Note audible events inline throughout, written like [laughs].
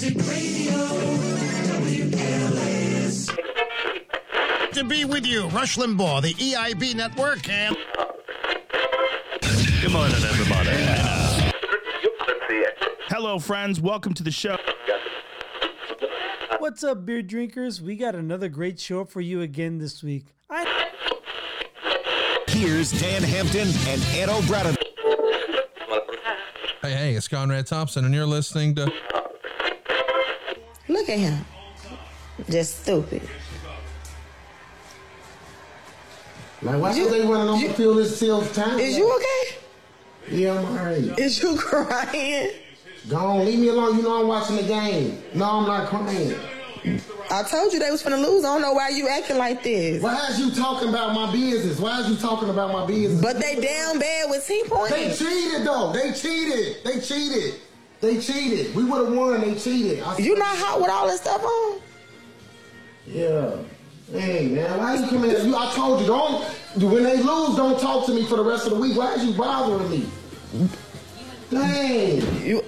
Music Radio, WKLAS. to be with you, Rush Limbaugh, the EIB network, and Good morning, everybody. Hello, friends. Welcome to the show. What's up, beer drinkers? We got another great show for you again this week. I Here's Dan Hampton and Ed O'Brien. Hey, hey, it's Conrad Thompson, and you're listening to Look at him. Just stupid. Like, why should they running off the field this self time? Is you okay? Yeah, I'm alright. Is you [laughs] crying? Go on, leave me alone. You know I'm watching the game. No, I'm not crying. I told you they was finna lose. I don't know why you acting like this. Why is you talking about my business? Why is you talking about my business? But they down bad with ten they cheated though. They cheated. They cheated. They cheated. We would have won. They cheated. I, You not hot with all this stuff on? Yeah. Hey man, why you coming? At you, I told you don't. When they lose, don't talk to me for the rest of the week. Why is you bothering me? Dang. You.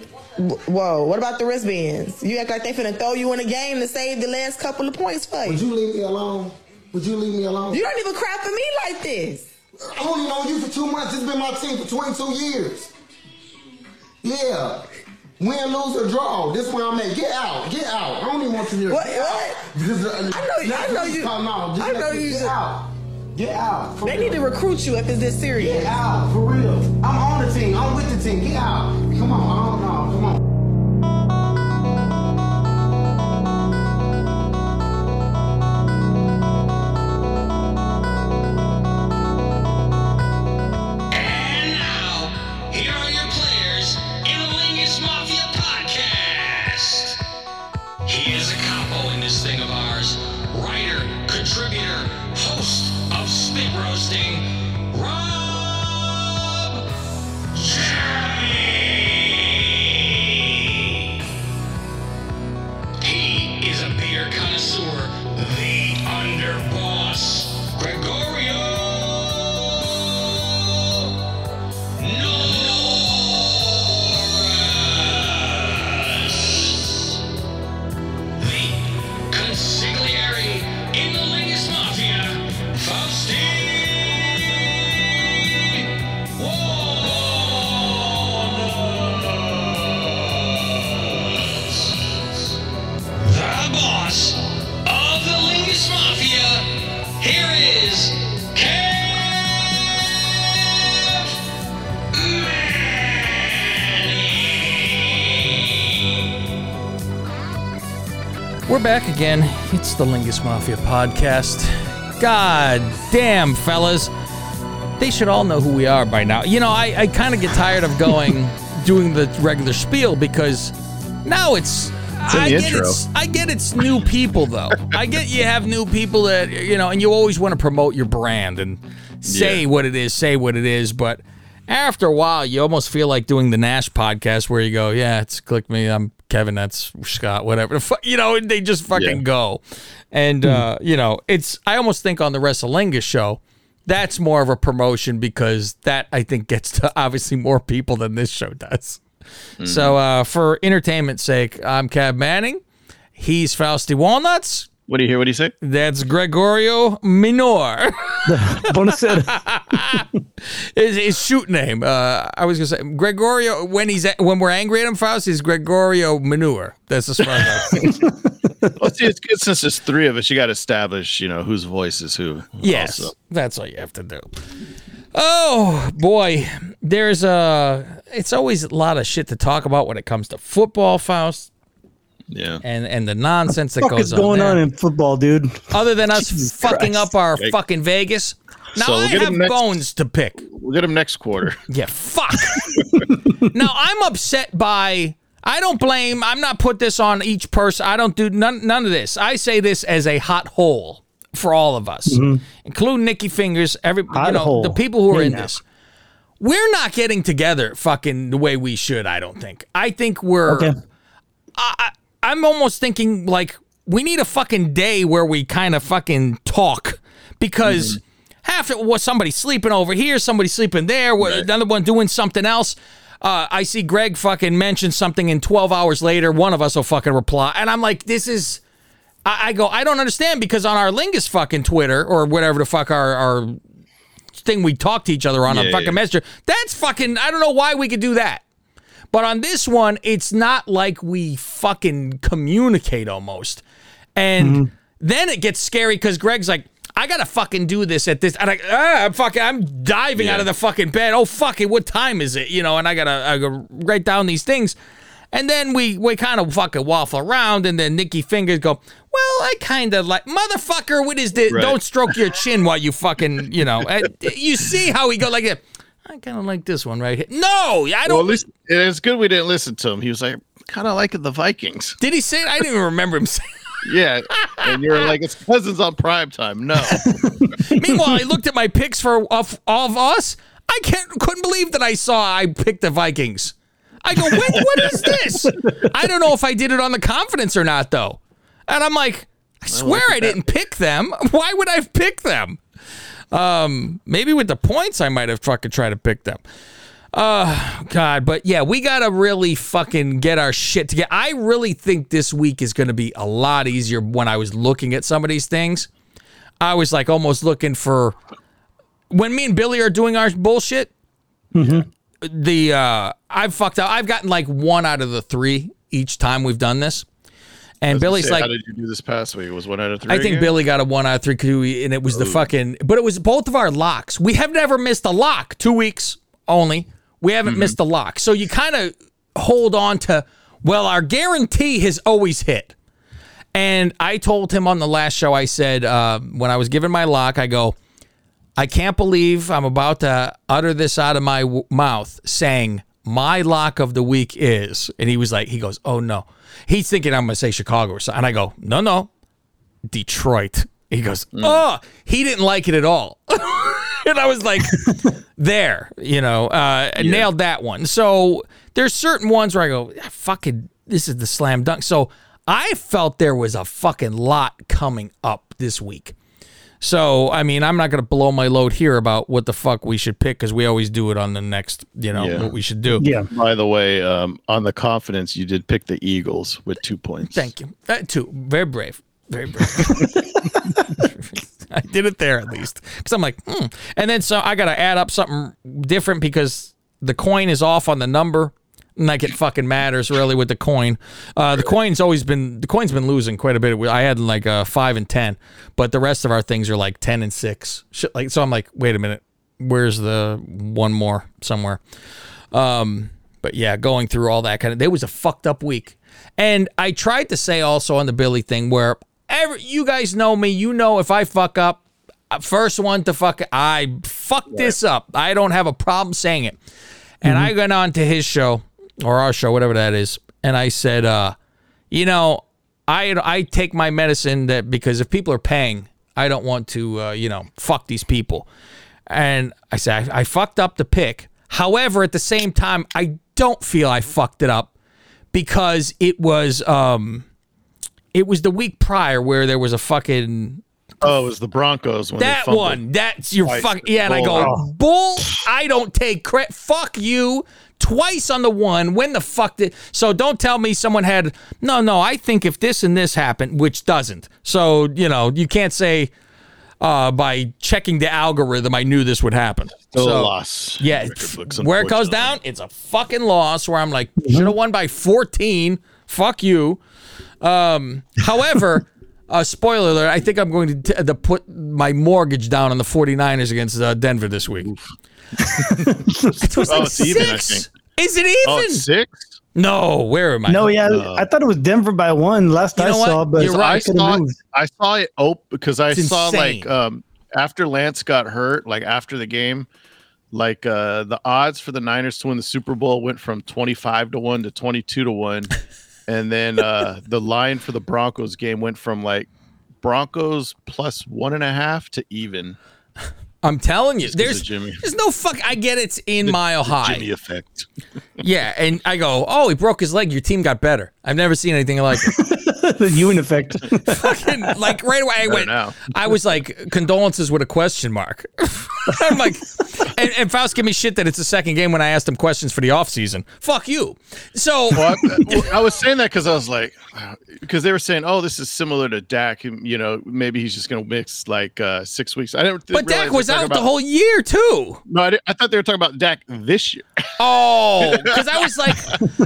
Whoa, what about the wristbands? You act like they finna throw you in a game to save the last couple of points for you. Would you. leave me alone? Would you leave me alone? You don't even cry for me like this. I've only known you for two months. It's been my team for 22 years. Yeah. Win, lose, or draw. This where I'm at. Get out. Get out. I don't even want you here. What? What? Just, uh, I know- I know you- Come on. Just I know you Get out. Get out. For They real. need to recruit you if it's this serious. Get out. For real. I'm on the team. I'm with the team. Get out. Come on. I don't know. Come on. It's the Lingus Mafia podcast. God damn, fellas. They should all know who we are by now. You know, I, I kind of get tired of going, [laughs] doing the regular spiel because now it's. in I get intro. it's I get it's new people though. I get you have new people that you know, and you always want to promote your brand and say Yeah. what it is, say what it is, but after a while, you almost feel like doing the Nash podcast where you go, "Yeah, it's click me. I'm Kevin. That's Scott. Whatever. You know, they just fucking Yeah. go, and uh, you know, it's. I almost think on the Wrestlinga show, that's more of a promotion because that I think gets to obviously more people than this show does. So uh, for entertainment's sake, I'm Cab Manning. He's Fausty Walnuts. What do you hear? What do you say? That's Gregorio Minor. [laughs] his, his shoot name. Uh, I was gonna say Gregorio when he's at, when we're angry at him, Faust is Gregorio Manure. That's as far as I [laughs] Well, see, it's good since there's three of us. You got to establish, you know, whose voice is who. Yes, also. that's all you have to do. Oh boy, there's a. It's always a lot of shit to talk about when it comes to football, Faust, Yeah. and and the nonsense that fuck goes is going on, on in football, dude? Other than us Jesus fucking Christ. up our Hey. fucking Vegas. Now So we'll I get have next- bones to pick. We'll get him next quarter. [laughs] Yeah, fuck. [laughs] now I'm upset by. I don't blame. I'm not put this on each person. I don't do none. None of this. I say this as a hot hole for all of us, including Nikki Fingers. Every you Mm-hmm. Hot know hole. the people who are Hey in now. this. We're not getting together, fucking the way we should. I don't think. I think we're. Okay. I'm almost thinking like we need a fucking day where we kind of fucking talk because half it was somebody sleeping over here, somebody sleeping there, wha- another one doing something else. Uh, I see Greg fucking mention something, and 12 hours later, one of us will fucking reply, and I'm like, this is. I, I go, I don't understand because on our Lingus fucking Twitter or whatever the fuck our our thing we talk to each other on a Yeah, fucking yeah. messenger, that's fucking. I don't know why we could do that. But on this one, it's not like we fucking communicate almost. And then it gets scary because Greg's like, I gotta fucking do this at this. And I, ah, I'm fucking, I'm diving out of the fucking bed. Oh fuck it, what time is it? You know, and I gotta, I gotta write down these things. And then we we kind of fucking waffle around, and then Nikki fingers go, well, I kind of like motherfucker. What is this? Right. Don't stroke your chin while you fucking, you know. You see how he go like that. I kind of like this one right here. No, I don't. Well, at least it's good we didn't listen to him. He was like, kind of like the Vikings. Did he say? it? I didn't even remember him saying. [laughs] Yeah, and you're like, it's cousins on prime time. No, [laughs] Meanwhile, I looked at my picks for of, of us. I can't couldn't believe that I saw I picked the Vikings. I go, what, what is this? I don't know if I did it on the confidence or not, though. And I'm like, I swear I didn't pick them. Why would I have picked them? Um, maybe with the points, I might have fucking tried to pick them. Uh, God, but yeah, we gotta really fucking get our shit together. I really think this week is gonna be a lot easier when I was looking at some of these things. I was like almost looking for when me and Billy are doing our bullshit. The uh, I've fucked up. I've gotten like one out of the three each time we've done this, and Billy's Say, like, how did you do this past week? It was one out of three. I think again? Billy got a one out of three, we- and it was the fucking. But it was both of our locks. We have never missed a lock. Two weeks only. We haven't missed a lock. So you kind of hold on to. Well, our guarantee has always hit. And I told him on the last show. I said uh, when I was giving my lock, I go, I can't believe I'm about to utter this out of my w- mouth, saying my lock of the week is. And he was like, he goes, oh no. He's thinking I'm gonna say Chicago or something. And I go, no, no, Detroit. He goes, oh, he didn't like it at all. [laughs] and I was like, [laughs] there, you know, uh, I nailed that one. So there's certain ones where I go, "Ah, fucking, this is the slam dunk. So I felt there was a fucking lot coming up this week. So, I mean, I'm not going to blow my load here about what the fuck we should pick because we always do it on the next, you know, Yeah. what we should do. Yeah. By the way, um, on the confidence, you did pick the Eagles with two points. Thank you. That too. Very brave. Very brave. [laughs] I did it there at least because I'm like, hmm. and then so I got to add up something different because the coin is off on the number. Like it fucking matters really with the coin. Uh, the coin's always been the coin's been losing quite a bit. I had like uh, five and ten, but the rest of our things are like ten and six. Shit, like so, I'm like, wait a minute, where's the one more somewhere? Um, but yeah, going through all that kind of, it was a fucked up week. And I tried to say also on the Billy thing where every, you guys know me, you know if I fuck up, uh, first one to fuck, I fuck this up. I don't have a problem saying it. And I went on to his show or our show, whatever that is, and I said, uh, you know, I I take my medicine that because if people are paying, I don't want to, uh, you know, fuck these people. And I said, I, I fucked up the pick. However, at the same time, I don't feel I fucked it up because it was um it was the week prior where there was a fucking Oh, it was the Broncos when that fumbled. one. That's your Twice. fuck. Yeah, and I go, Oh. bull. I don't take credit. Fuck you. Twice on the one. When the fuck did? So don't tell me someone had. No, no. I think if this and this happened, which doesn't. So you know you can't say uh, by checking the algorithm I knew this would happen. Still a loss. Yeah, books, where it goes down, it's a fucking loss. Where I'm like, should have won by 14. Fuck you. Um, however, uh, spoiler alert, I think I'm going to, t- to put my mortgage down on the 49ers against uh, Denver this week. [laughs] it was Oh, like it's even, six. Is it even? Oh, it's six. no, where am I? No, yeah, I thought it was Denver by one last You I know what? saw, but You're I right. could saw, moved. I saw it open because I It's saw insane. like um after Lance got hurt, like after the game, like uh the odds for the Niners to win the Super Bowl went from 25 to 1 to 22 to 1. [laughs] and then uh the line for the Broncos game went from like Broncos plus one and a half to even. I'm telling you, there's Jimmy. there's no fuck. I get it's in mile high. Jimmy effect. Yeah, and I go, oh, he broke his leg. Your team got better. I've never seen anything like it. [laughs] the Ewan effect. [laughs] Fucking, like right away, I went. now. I was like, condolences with a question mark. [laughs] I'm like, and, and Faust give me shit that it's the second game when I asked him questions for the offseason. Fuck you. So Well, I, I was saying that because I was like, because they were saying, "Oh, this is similar to Dak." You know, maybe he's just going to mix like uh, six weeks. I didn't. But realize Dak was were talking out the whole year too. No, I, I thought they were talking about Dak this year. Oh, because I was like,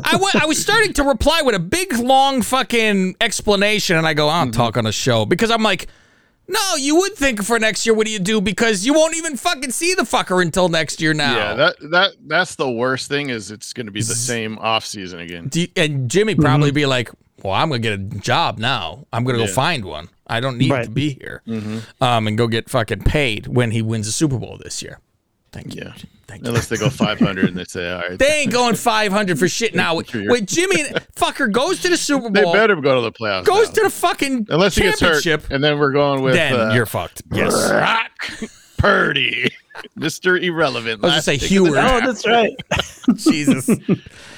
I I was starting to reply with a big long fucking explanation, and I go, I'll talk on a show because I'm like, no, you would think for next year. What do you do? Because you won't even fucking see the fucker until next year now. Yeah, that that that's the worst thing is it's going to be the same off season again. Do you- and Jimmy probably be like, well, I'm gonna get a job now. I'm gonna go find one. I don't need Right. to be here, Mm-hmm. um, and go get fucking paid when he wins the Super Bowl this year. Thank you. Yeah, Thank you. unless they go 500 and they say, "All right, They ain't going 500 for shit now. True. When Jimmy fucker goes to the Super Bowl. they better go to the playoffs." goes now. to the fucking unless he gets hurt, and then we're going with then uh, you're fucked. Yes. Brock Purdy, Mister Irrelevant. I was gonna say pick of Heward. Oh, that's right. [laughs] Jesus.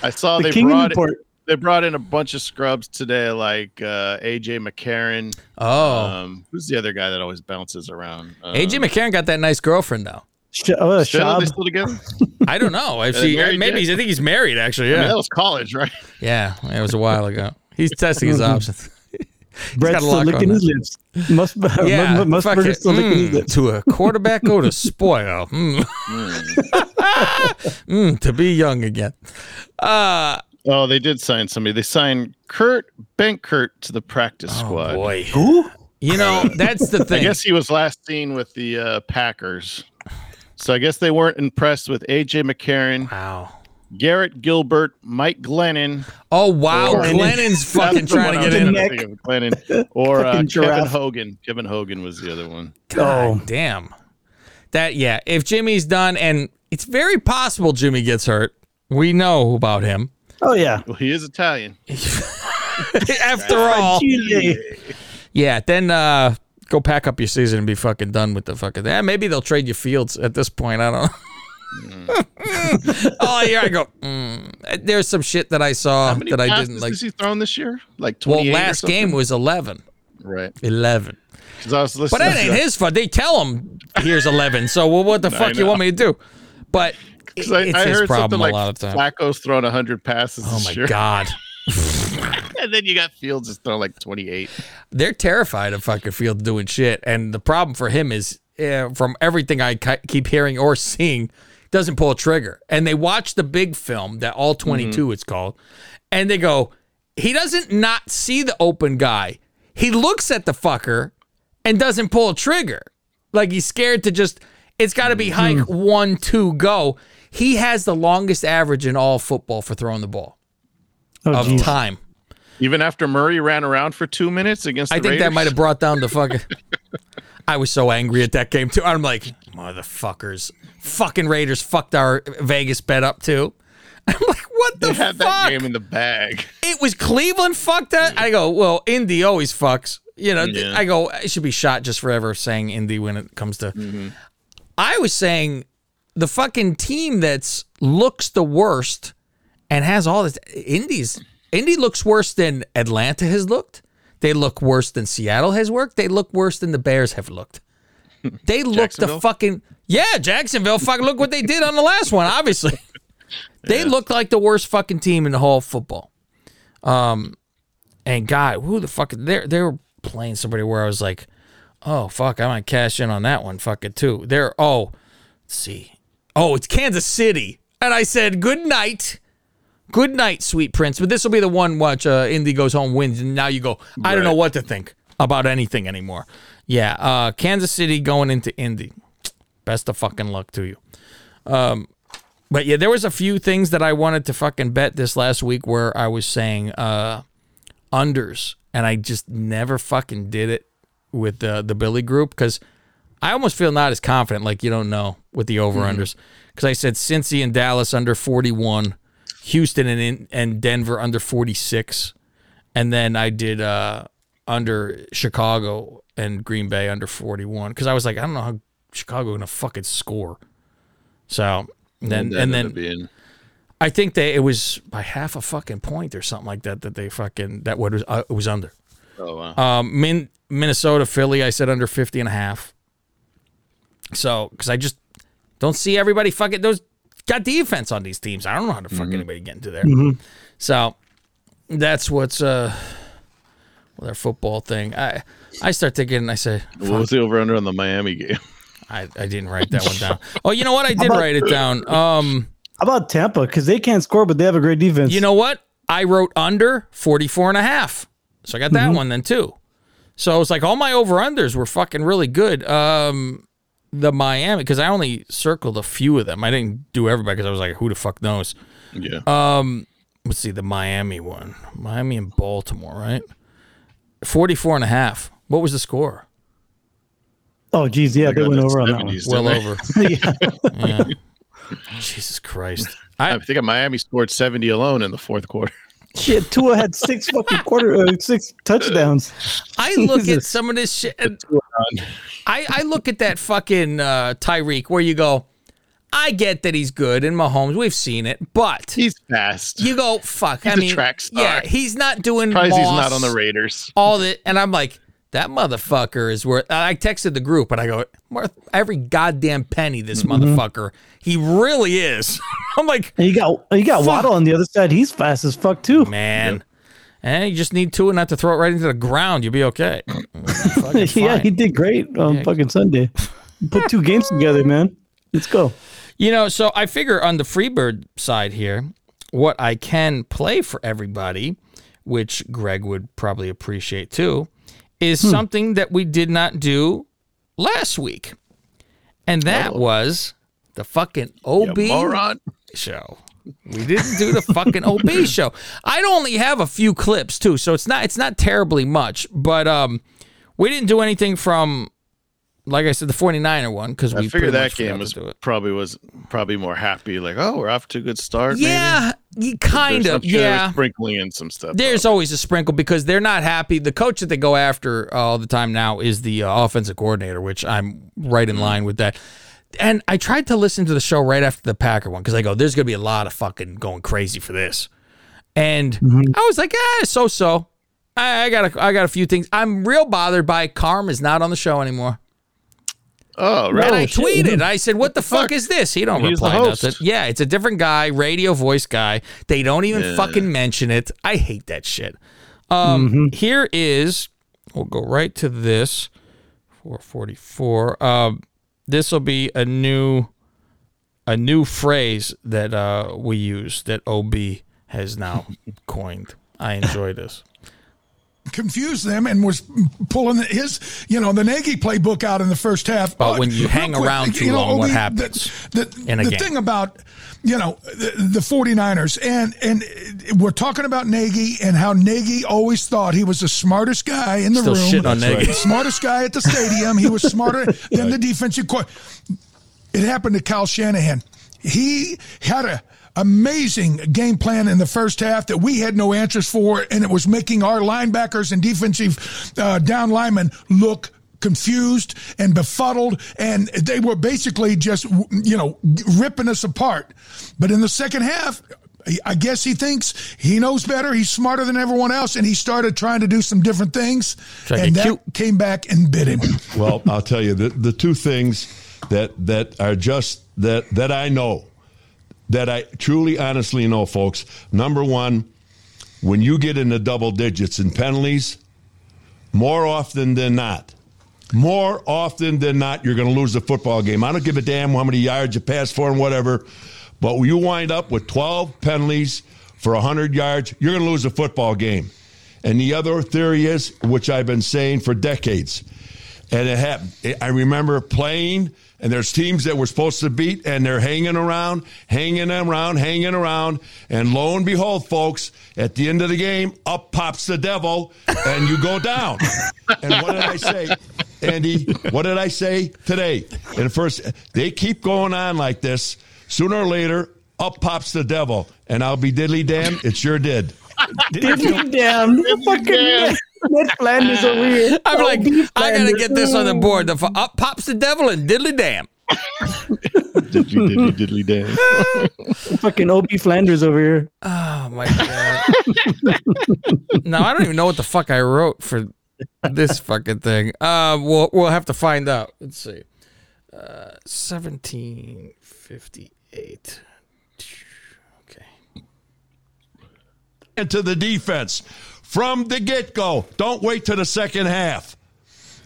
I saw The they King brought Newport. they brought in a bunch of scrubs today, like uh, AJ McCarron. Oh. Um, who's the other guy that always bounces around? Um, AJ McCarron got that nice girlfriend though. Sh- oh, Still, Shab. they still together? [laughs] I don't know. If Are they she, married maybe yet? he's, I think he's married actually. I mean, Yeah. that was college, right? yeah. It was a while ago. He's [laughs] testing his options. Brett's got a [laughs] still licking his that. lips. Most, Yeah. most, most fuck still licking his lips. to a quarterback or to spoil. Mm. Mm, to be young again. Uh, Oh, they did sign somebody. They signed Kurt Benkert to the practice squad. Oh, boy. Who? You know, that's the thing. I guess he was last seen with the uh, Packers. So I guess they weren't impressed with AJ McCarron, wow. Garrett Gilbert, Mike Glennon. Oh wow, Or- Glennon's fucking trying to get was in. neck. Glennon. Or uh, Kevin giraffe. Hogan. Kevin Hogan was the other one. Oh, Damn. That yeah. If Jimmy's done, and it's very possible Jimmy gets hurt. We know about him. oh yeah. Well, he is Italian. [laughs] After all, yeah. Then uh, go pack up your season and be fucking done with the fucking. Yeah, maybe they'll trade you Fields at this point. I don't. know. Mm. [laughs] oh, here I go. Mm. Eh, there's some shit that I saw that I didn't like. Has he thrown this year? Like Well, 28 or last game was 11. right. 11. I was listening. But that ain't his fault. They tell him here's 11. So well, what the [laughs] I fuck you want me to do? But [laughs] it- I, it's I his heard problem something like a lot of times. Flacco's thrown 100 passes Oh my year. god. [laughs] and then you got Fields is throwing like 28. They're terrified of fucking Fields doing shit, and the problem for him is, uh, from everything I keep hearing or seeing, doesn't pull a trigger. And they watch the big film that all 22 it's called, and they go, he doesn't not see the open guy. He looks at the fucker and doesn't pull a trigger. Like he's scared to just. It's got to be hike one, two, go. He has the longest average in all football for throwing the ball Oh, of geez. time. Even after Murray ran around for two minutes against the I think that might have brought down the fucking. [laughs] I was so angry at that game too. I'm like, motherfuckers, fucking Raiders fucked our Vegas bet up too. [laughs] I'm like, what the They had that game in the bag. It was Cleveland fucked that. I go, well, Indy always fucks. You know, Yeah. I go, it should be shot just forever saying Indy when it comes to. Mm-hmm. I was saying the fucking team that's looks the worst and has all this. Indy's Indy looks worse than Atlanta has looked. They look worse than Seattle has worked. They look worse than the Bears have looked. [laughs] They look the fucking yeah, Jacksonville. Fuck, look what they did on the last one. Obviously, [laughs] they look like the worst fucking team in the whole football. Um, and God, who the fuck? They they were playing somebody where I was like, oh fuck, I might cash in on that one. Fuck it too. They're oh, let's see, oh it's Kansas City, and I said good night. Good night, sweet prince. But this will be the one. Watch, uh, Indy goes home, wins, and now you go. I don't know what to think about anything anymore. Yeah, uh, Kansas City going into Indy. Best of fucking luck to you. Um, but yeah, there was a few things that I wanted to fucking bet this last week where I was saying uh, unders, and I just never fucking did it with the the Billy group because I almost feel not as confident. Like you don't know with the over unders because I said Cincy and Dallas under forty one, Houston and and Denver under forty six, and then I did uh, under Chicago and Green Bay under forty one because I was like I don't know how Chicago gonna fucking score. So then and then up being- I think they it was by half a fucking point or something like that that they fucking that what was uh, it was under. oh wow. Um, Min, Minnesota, Philly, I said under 50 and a half. So, because I just, Don't see everybody fucking those got defense on these teams. I don't know how to fuck anybody get into there. So that's what's uh with our football thing. I I start thinking I say What was the over under on the Miami game? I, I didn't write that one down. Oh, you know what? I did about- write it down. Um How about Tampa? Because they can't score, but they have a great defense. You know what? I wrote under 44 and a half. So I got that one then too. So it's like all my over unders were fucking really good. Um, the Miami, because I only circled a few of them. I didn't do everybody because I was like, who the fuck knows? Yeah. Um, let's see, the Miami one. Miami and Baltimore, right? 44 and a half. What was the score? Oh, geez, yeah, they got went that over on that one. Well they? over. [laughs] [laughs] yeah. Jesus Christ. I, [laughs] I think Miami scored 70 alone in the fourth quarter. Shit, Tua had six fucking quarter, uh, six touchdowns. I look at some of this shit. and I, I look at that fucking uh, Tyreek where you go, I get that he's good in Mahomes. We've seen it, but He's fast. you go, fuck. I He's a mean, track star. yeah, he's not doing Surprised he's not on the Raiders. all that. And I'm like, that motherfucker is worth. I texted the group, and I go, worth every goddamn penny. This Mm-hmm. motherfucker, he really is. [laughs] I'm like, And you got you got Fuck. Waddle on the other side. He's fast as fuck too. man. And you just need two and not to throw it right into the ground. You'll be okay. [laughs] Yeah, he did great on fucking Sunday. Put two games together, man. Let's go. You know, so I figure on the Freebird side here, what I can play for everybody, which Greg would probably appreciate too, is hmm. something that we did not do last week. And that was the fucking OB You show. We didn't do the fucking [laughs] OB show. I'd only have a few clips too, so it's not it's not terribly much, but um we didn't do anything from like I said the 49er one cuz we I figured that much forgot game to was do it. probably was probably more happy. Like, oh, we're off to a good start. Yeah, you maybe. kind of. Sure Yeah. sprinkling in some stuff. There's always a sprinkle because they're not happy. The coach that they go after all the time now is the uh, offensive coordinator, which I'm right in line with that. And I tried to listen to the show right after the Packer one because I go, there's going to be a lot of fucking going crazy for this. And I was like, eh, so so. I, I got a, I got a few things. I'm real bothered by Carm is not on the show anymore. Oh, right. And I tweeted, I said, "What the fuck is this?" He don't He's reply nothing. Yeah, it's a different guy, radio voice guy. They don't even fucking mention it. I hate that shit. Um, here is, we'll go right to this. 444. Um, this will be a new, a new phrase that uh we use that OB has now [laughs] coined. I enjoy this. confused them and was pulling his, you know, the Nagy playbook out in the first half. But when you hang around too long, what the- happens The, the game? thing about, you know, the, the 49ers, and, and we're talking about Nagy and how Nagy always thought he was the smartest guy in the Still room. shitting on Nagy. right. Smartest guy at the stadium. He was smarter [laughs] than the defensive court. It happened to Kyle Shanahan. He had a amazing game plan in the first half that we had no answers for, and it was making our linebackers and defensive uh, down linemen look confused and befuddled, and they were basically just you know ripping us apart. But in the second half. I guess he thinks he knows better. He's smarter than everyone else, and he started trying to do some different things, Try to and get that cute. came back and bit him. Well, I'll tell you the the two things that that are just that that I know that I truly honestly know, folks. Number one, when you get into double digits in penalties, more often than not, more often than not, you're going to lose the football game. I don't give a damn how many yards you pass for and whatever, but you wind up with 12 penalties for 100 yards, you're going to lose the football game. And the other theory is, which I've been saying for decades, and it happened. I remember playing, and there's teams that we're supposed to beat, and they're hanging around, hanging around, hanging around, and lo and behold, folks, at the end of the game, up pops the devil, and you go down. [laughs] and what did I say, Andy? What did I say today? And first, they keep going on like this. Sooner or later, up pops the devil, and I'll be diddly damn, it sure did. Diddly damn. Fucking Ned Flanders over here. [laughs] I'm like, I gotta get this on the board. The fu- up pops the devil and diddly damn. Diddly, diddly, diddly damn. [laughs] Fucking OB Flanders over here. Oh my god. [laughs] now I don't even know what the fuck I wrote for this fucking thing. Uh, we'll we'll have to find out. Let's see. Uh, seventeen fifty eight. Okay. into the defense from the get go. Don't wait to the second half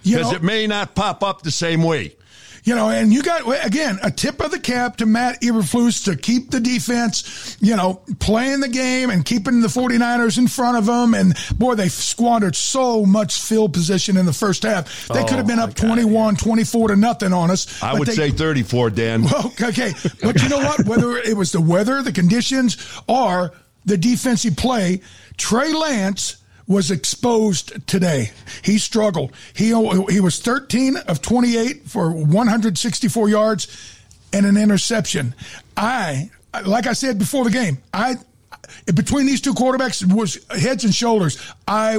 You because know- it may not pop up the same way. You know, and you got again a tip of the cap to Matt Eberflus to keep the defense, you know, playing the game and keeping the 49ers in front of them. And boy, they squandered so much field position in the first half. They could have oh, been up 21, 24 to nothing on us. I would they- say 34, Dan. Well, okay, but you know what? [laughs] Whether it was the weather, the conditions, or the defensive play, Trey Lance was exposed today. He struggled. He he was 13 of 28 for 164 yards and an interception. I like I said before the game, I between these two quarterbacks was heads and shoulders. I.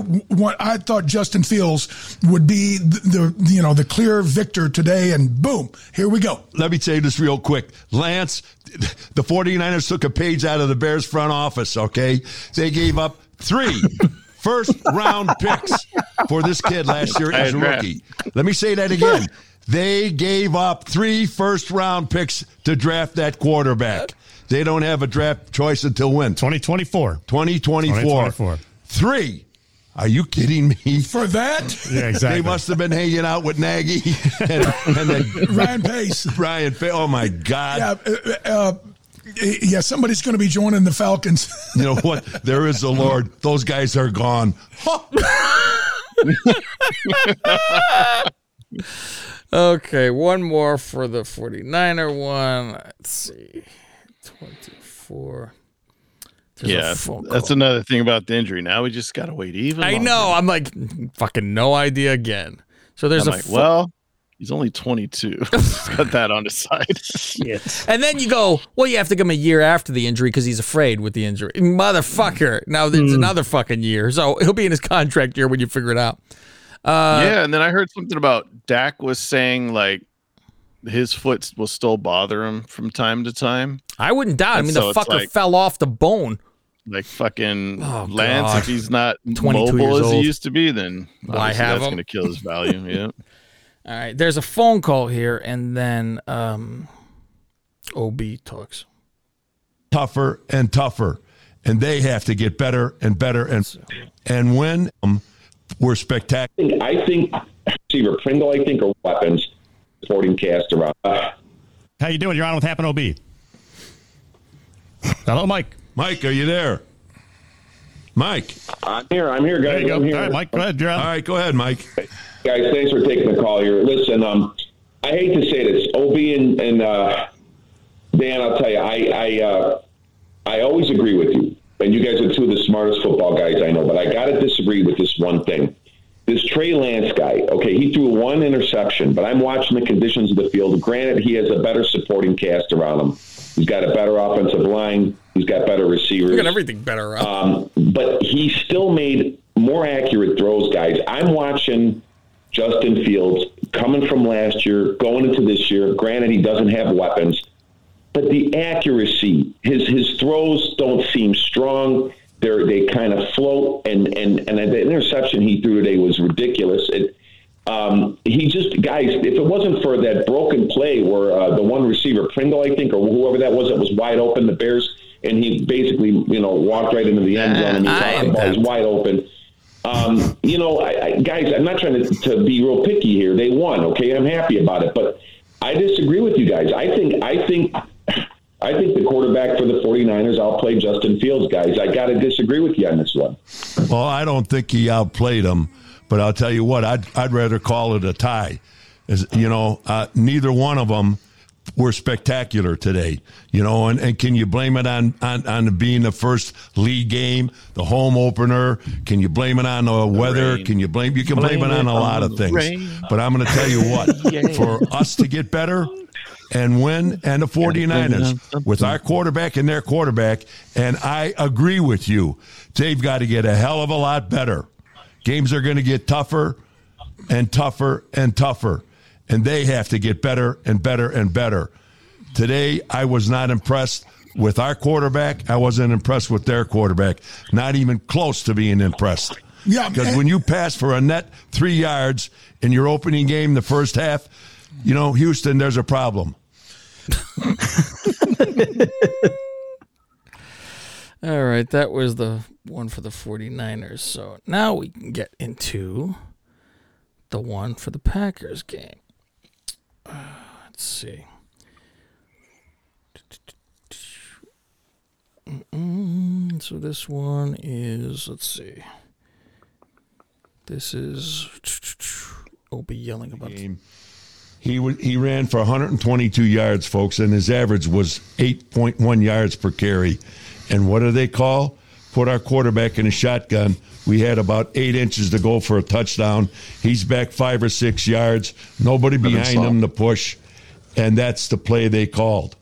I thought Justin Fields would be the, the you know the clear victor today, and boom, here we go. Let me say this real quick. Lance, the 49ers took a page out of the Bears front office, okay? They gave up three [laughs] first round [laughs] picks for this kid last year as a rookie. Let me say that again. They gave up three first round picks to draft that quarterback. They don't have a draft choice until when? 2024. 2024. 2024. Three. Are you kidding me? For that? Yeah, exactly. They must have been hanging out with Nagy [laughs] and, and then Ryan Pace. Ryan Pace. Oh my God. Yeah, uh, uh, Eh, yeah. Somebody's going to be joining the Falcons. [laughs] You know what? There is the Lord. Those guys are gone. [laughs] Okay, one more for the 49er one. Let's see. 24. There's yeah, that's another thing about the injury. Now we just gotta wait even. I longer. know. I'm like, fucking no idea again. So there's I'm a like, pho- well, he's only 22. [laughs] Got that on his side. [laughs] And then you go, well, you have to give him a year after the injury because he's afraid with the injury. Motherfucker. Now there's another fucking year. So he'll be in his contract year when you figure it out. Uh, yeah, and then I heard something about Dak was saying like his foot will still bother him from time to time. I wouldn't doubt. I mean, so the fucker like- fell off the bone. Like fucking Oh, Lance, God. if he's not 22 mobile years as he used to be, then Why obviously have that's going to kill his value. Yeah. [laughs] All right. There's a phone call here, and then um, OB talks. tougher and tougher, and they have to get better and better and and when um, we're spectacular. I think receiver Pringle, I think, are weapons supporting cast around. Uh, How you doing? You're on with Hamp and OB. Hello, Mike. Mike, are you there? Mike. I'm here. I'm here, guys. There you go. I'm here. All right, Mike, go ahead. You're on. All right, go ahead, Mike. Guys, thanks for taking the call here. Listen, um, I hate to say this, Ob and, and uh, Dan, I'll tell you, I I, uh, I always agree with you, and you guys are two of the smartest football guys I know. But I got to disagree with this one thing. This Trey Lance guy, okay, he threw one interception, but I'm watching the conditions of the field. Granted, he has a better supporting cast around him. He's got a better offensive line. He's got better receivers. We got everything better up. Um, but he still made more accurate throws, guys. I'm watching Justin Fields coming from last year, going into this year. Granted, he doesn't have weapons, but the accuracy, his his throws don't seem strong. They're they kind of float, and and and the interception he threw today was ridiculous. It, um, he just guys, if it wasn't for that broken play where uh, the one receiver Pringle, I think, or whoever that was, that was wide open, the Bears, and he basically you know walked right into the end zone and he caught the ball. He's wide open. Um, you know, I, I, guys, I'm not trying to, to be real picky here. They won, okay? I'm happy about it, but I disagree with you guys. I think, I think, I think the quarterback for the 49ers outplayed Justin Fields, guys. I got to disagree with you on this one. Well, I don't think he outplayed him, but I'll tell you what, I'd I'd rather call it a tie. As you know, uh, neither one of them were spectacular today. You know, and, and can you blame it on, on on being the first league game, the home opener? Can you blame it on the weather? rain. Can you blame you can blame, Blame it on a lot on of things. rain. But I'm going to tell you what, [laughs] Yeah. for us to get better and win and the 49ers with our quarterback and their quarterback and I agree with you. They've got to get a hell of a lot better. Games are going to get tougher and tougher and tougher and they have to get better and better and better. Today I was not impressed with our quarterback. I wasn't impressed with their quarterback. Not even close to being impressed. Yeah, Because when you pass for a net three yards in your opening game, the first half, you know, Houston, there's a problem. [laughs] All right, that was the one for the 49ers. So now we can get into the one for the Packers game. Uh, let's see. Mm-mm. So this one is, let's see. This is. [tsk] I'll be yelling about He wa he ran for 122 yards, folks, and his average was 8.1 yards per carry. And what do they call? Put our quarterback in a shotgun. We had about eight inches to go for a touchdown. He's back five or six yards. Nobody behind him to push, and that's the play they called.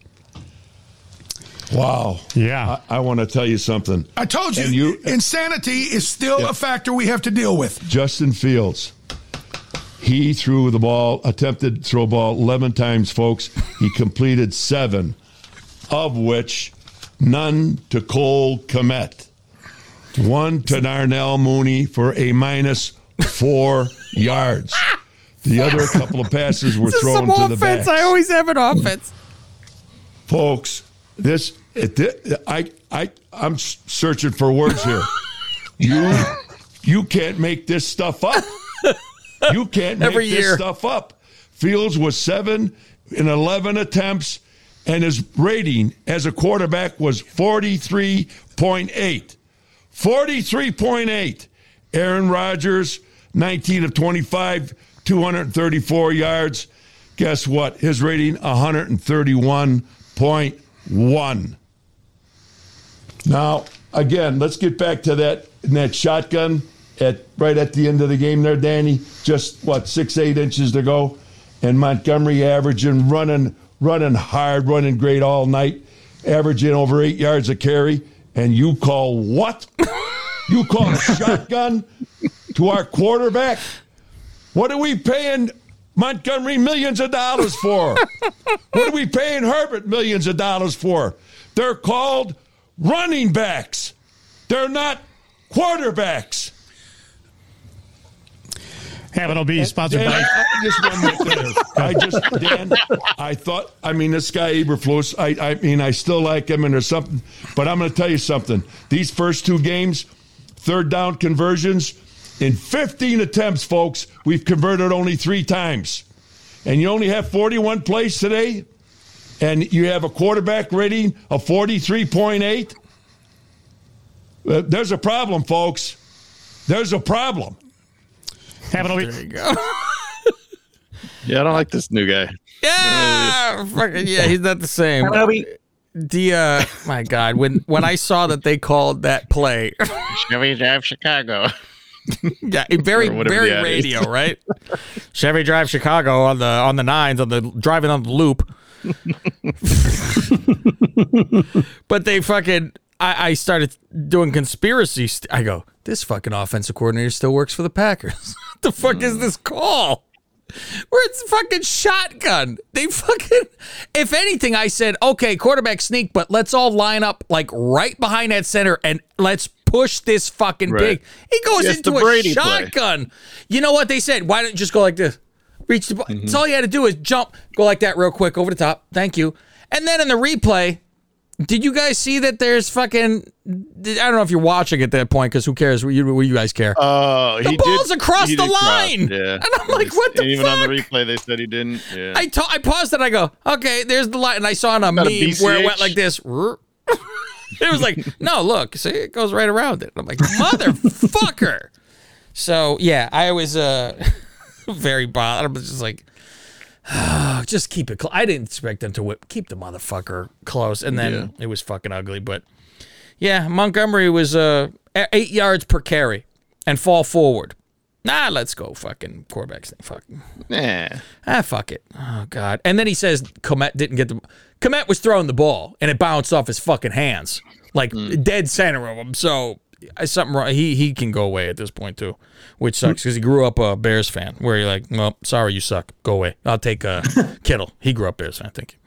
Wow. Yeah. I, I want to tell you something. I told you, you- insanity is still Yeah. a factor we have to deal with. Justin Fields. He threw the ball, attempted to throw ball 11 times, folks. He completed seven, of which none to Cole Kmet. One to Darnell Mooney for a minus four [laughs] yards. The other couple of passes were This is thrown some to the offense. I always have an offense. Folks, this it, I I I'm searching for words here. [laughs] You you can't make this stuff up. You can't [laughs] make Every this year. stuff up. Fields was seven in eleven attempts, and his rating as a quarterback was forty three point eight. Forty three point eight. Aaron Rodgers, nineteen of twenty five, two hundred thirty four yards. Guess what? His rating 131.1. Now, again, let's get back to that that shotgun at right at the end of the game there, Danny. Just what six, eight inches to go. And Montgomery averaging running, running hard, running great all night, averaging over eight yards a carry. And you call what? [laughs] You call a shotgun to our quarterback? What are we paying Montgomery millions of dollars for? what are we paying Herbert millions of dollars for? They're called running backs. They're not quarterbacks. Having will be sponsored Dan, by. I- just one more thing. I just Dan, I thought I mean this guy Eberflus. I I mean I still like him and there's something, but I'm going to tell you something. These first two games, third down conversions, in 15 attempts, folks, we've converted only three times, and you only have 41 plays today, and you have a quarterback rating of 43.8. Uh, there's a problem, folks. There's a problem. Having will be. There you go. [laughs] Yeah, I don't like this new guy. Yeah, fucking yeah, he's not the same. The uh, my God, when when I saw that they called that play, [laughs] Chevy Drive Chicago. yeah, very very the is. radio, right? Chevy Drive Chicago on the on the nines on the driving on the loop. [laughs] but they fucking, I, I started doing conspiracy. St- I go, this fucking offensive coordinator still works for the Packers. [laughs] what the fuck is this call? Where it's fucking shotgun. They fucking. If anything, I said, okay, quarterback sneak, but let's all line up like right behind that center and let's push this fucking Right. big. He goes Yes, into a Brady play. shotgun. You know what they said? Why don't you just go like this? Reach the. Mm-hmm. That's all you had to do is jump, go like that real quick over the top. Thank you. And then in the replay, did you guys see that there's fucking? I don't know if you're watching at that point because who cares? What you, what you guys care? Oh, The he ball's did, across he the did cross, line. yeah, And I'm like, what the And even on the replay, they said he didn't. Yeah, I ta- I paused it. I go, okay, there's the line, and I saw on a meme a where it went like this. [laughs] it was like, no, look, see, it goes right around it. I'm like, motherfucker. So yeah, I was uh [laughs] very bothered. I was just like, [sighs] just keep it. Cl-. I didn't expect them to whip. Keep the motherfucker close, and then Yeah. it was fucking ugly. But yeah, Montgomery was uh a- eight yards per carry and fall forward. Nah, let's go, fucking quarterback sneak. Fuck. nah. Ah, fuck it. Oh God. And then he says Kmet didn't get the. Kmet was throwing the ball and it bounced off his fucking hands, like dead center of him. So something wrong. He he can go away at this point too, which sucks because he grew up a Bears fan. Where you're like, well, sorry, you suck. Go away. I'll take uh, [laughs] Kittle. He grew up Bears fan. Thank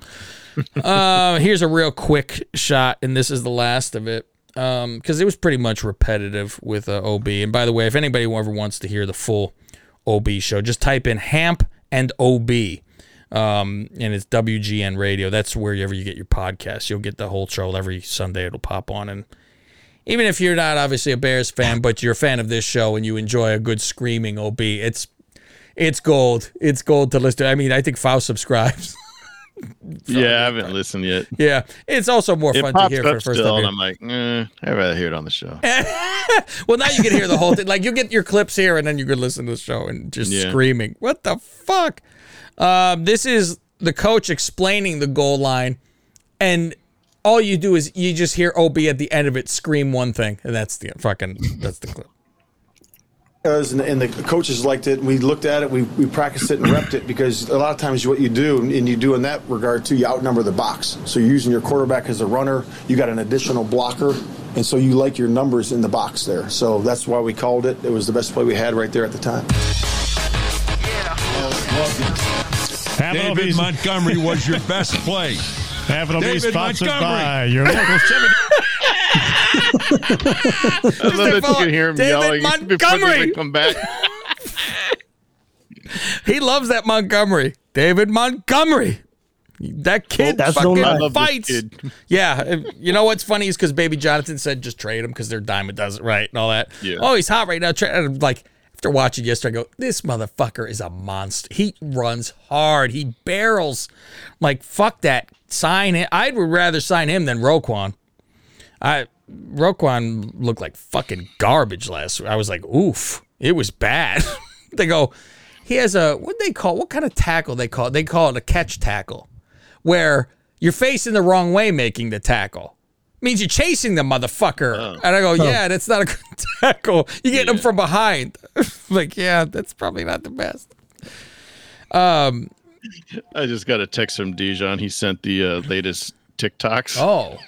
you. uh, here's a real quick shot, and this is the last of it. Because it was pretty much repetitive with uh, OB. And by the way, if anybody ever wants to hear the full OB show, just type in Hamp and OB Um, and it's WGN Radio. That's wherever you get your podcasts. You'll get the whole show every Sunday. It'll pop on. And even if you're not obviously a Bears fan, but you're a fan of this show and you enjoy a good screaming OB, it's it's gold. It's gold to listen to. I mean, I think Faust subscribes. [laughs] Yeah, I haven't listened yet. yeah, it's also more It fun to pops hear for the first still, time. and I'm like, eh, I'd rather hear it on the show. [laughs] well, now you can hear the whole thing. Like you get your clips here, and then you can listen to the show and just Yeah. screaming. What the fuck? Um, this is the coach explaining the goal line, and all you do is you just hear OB at the end of it scream one thing, and that's the fucking that's the clip. And, and the coaches liked it. We looked at it, we, we practiced it and repped it because a lot of times what you do, and you do in that regard too, you outnumber the box. So you're using your quarterback as a runner, you got an additional blocker, and so you like your numbers in the box there. So that's why we called it. It was the best play we had right there at the time. David Montgomery was your best play. Capital B David sponsored Montgomery. by your local [laughs] Chevy. I love that you can hear him David yelling [laughs] before Montgomery. they come back. [laughs] He loves that Montgomery, David Montgomery. That kid that's fucking lie. I love this fights. kid. Yeah, you know what's funny is because Baby Jonathan said just trade him because their diamond does it right and all that. Yeah. Oh, he's hot right now. Tra- like after watching yesterday, I go, this motherfucker is a monster. He runs hard. He barrels. I'm like fuck that. Sign it. I'd rather sign him than Roquan. I Roquan looked like fucking garbage last. week. I was like, oof, it was bad. [laughs] they go, he has a what they call what kind of tackle they call it? They call it a catch tackle, where you're facing the wrong way making the tackle. Means you're chasing the motherfucker. And I go, yeah, that's not a good [laughs] tackle. You get him from behind. [laughs] like, yeah, that's probably not the best. Um. I just got a text from Dijon. He sent the uh, latest TikToks. Oh,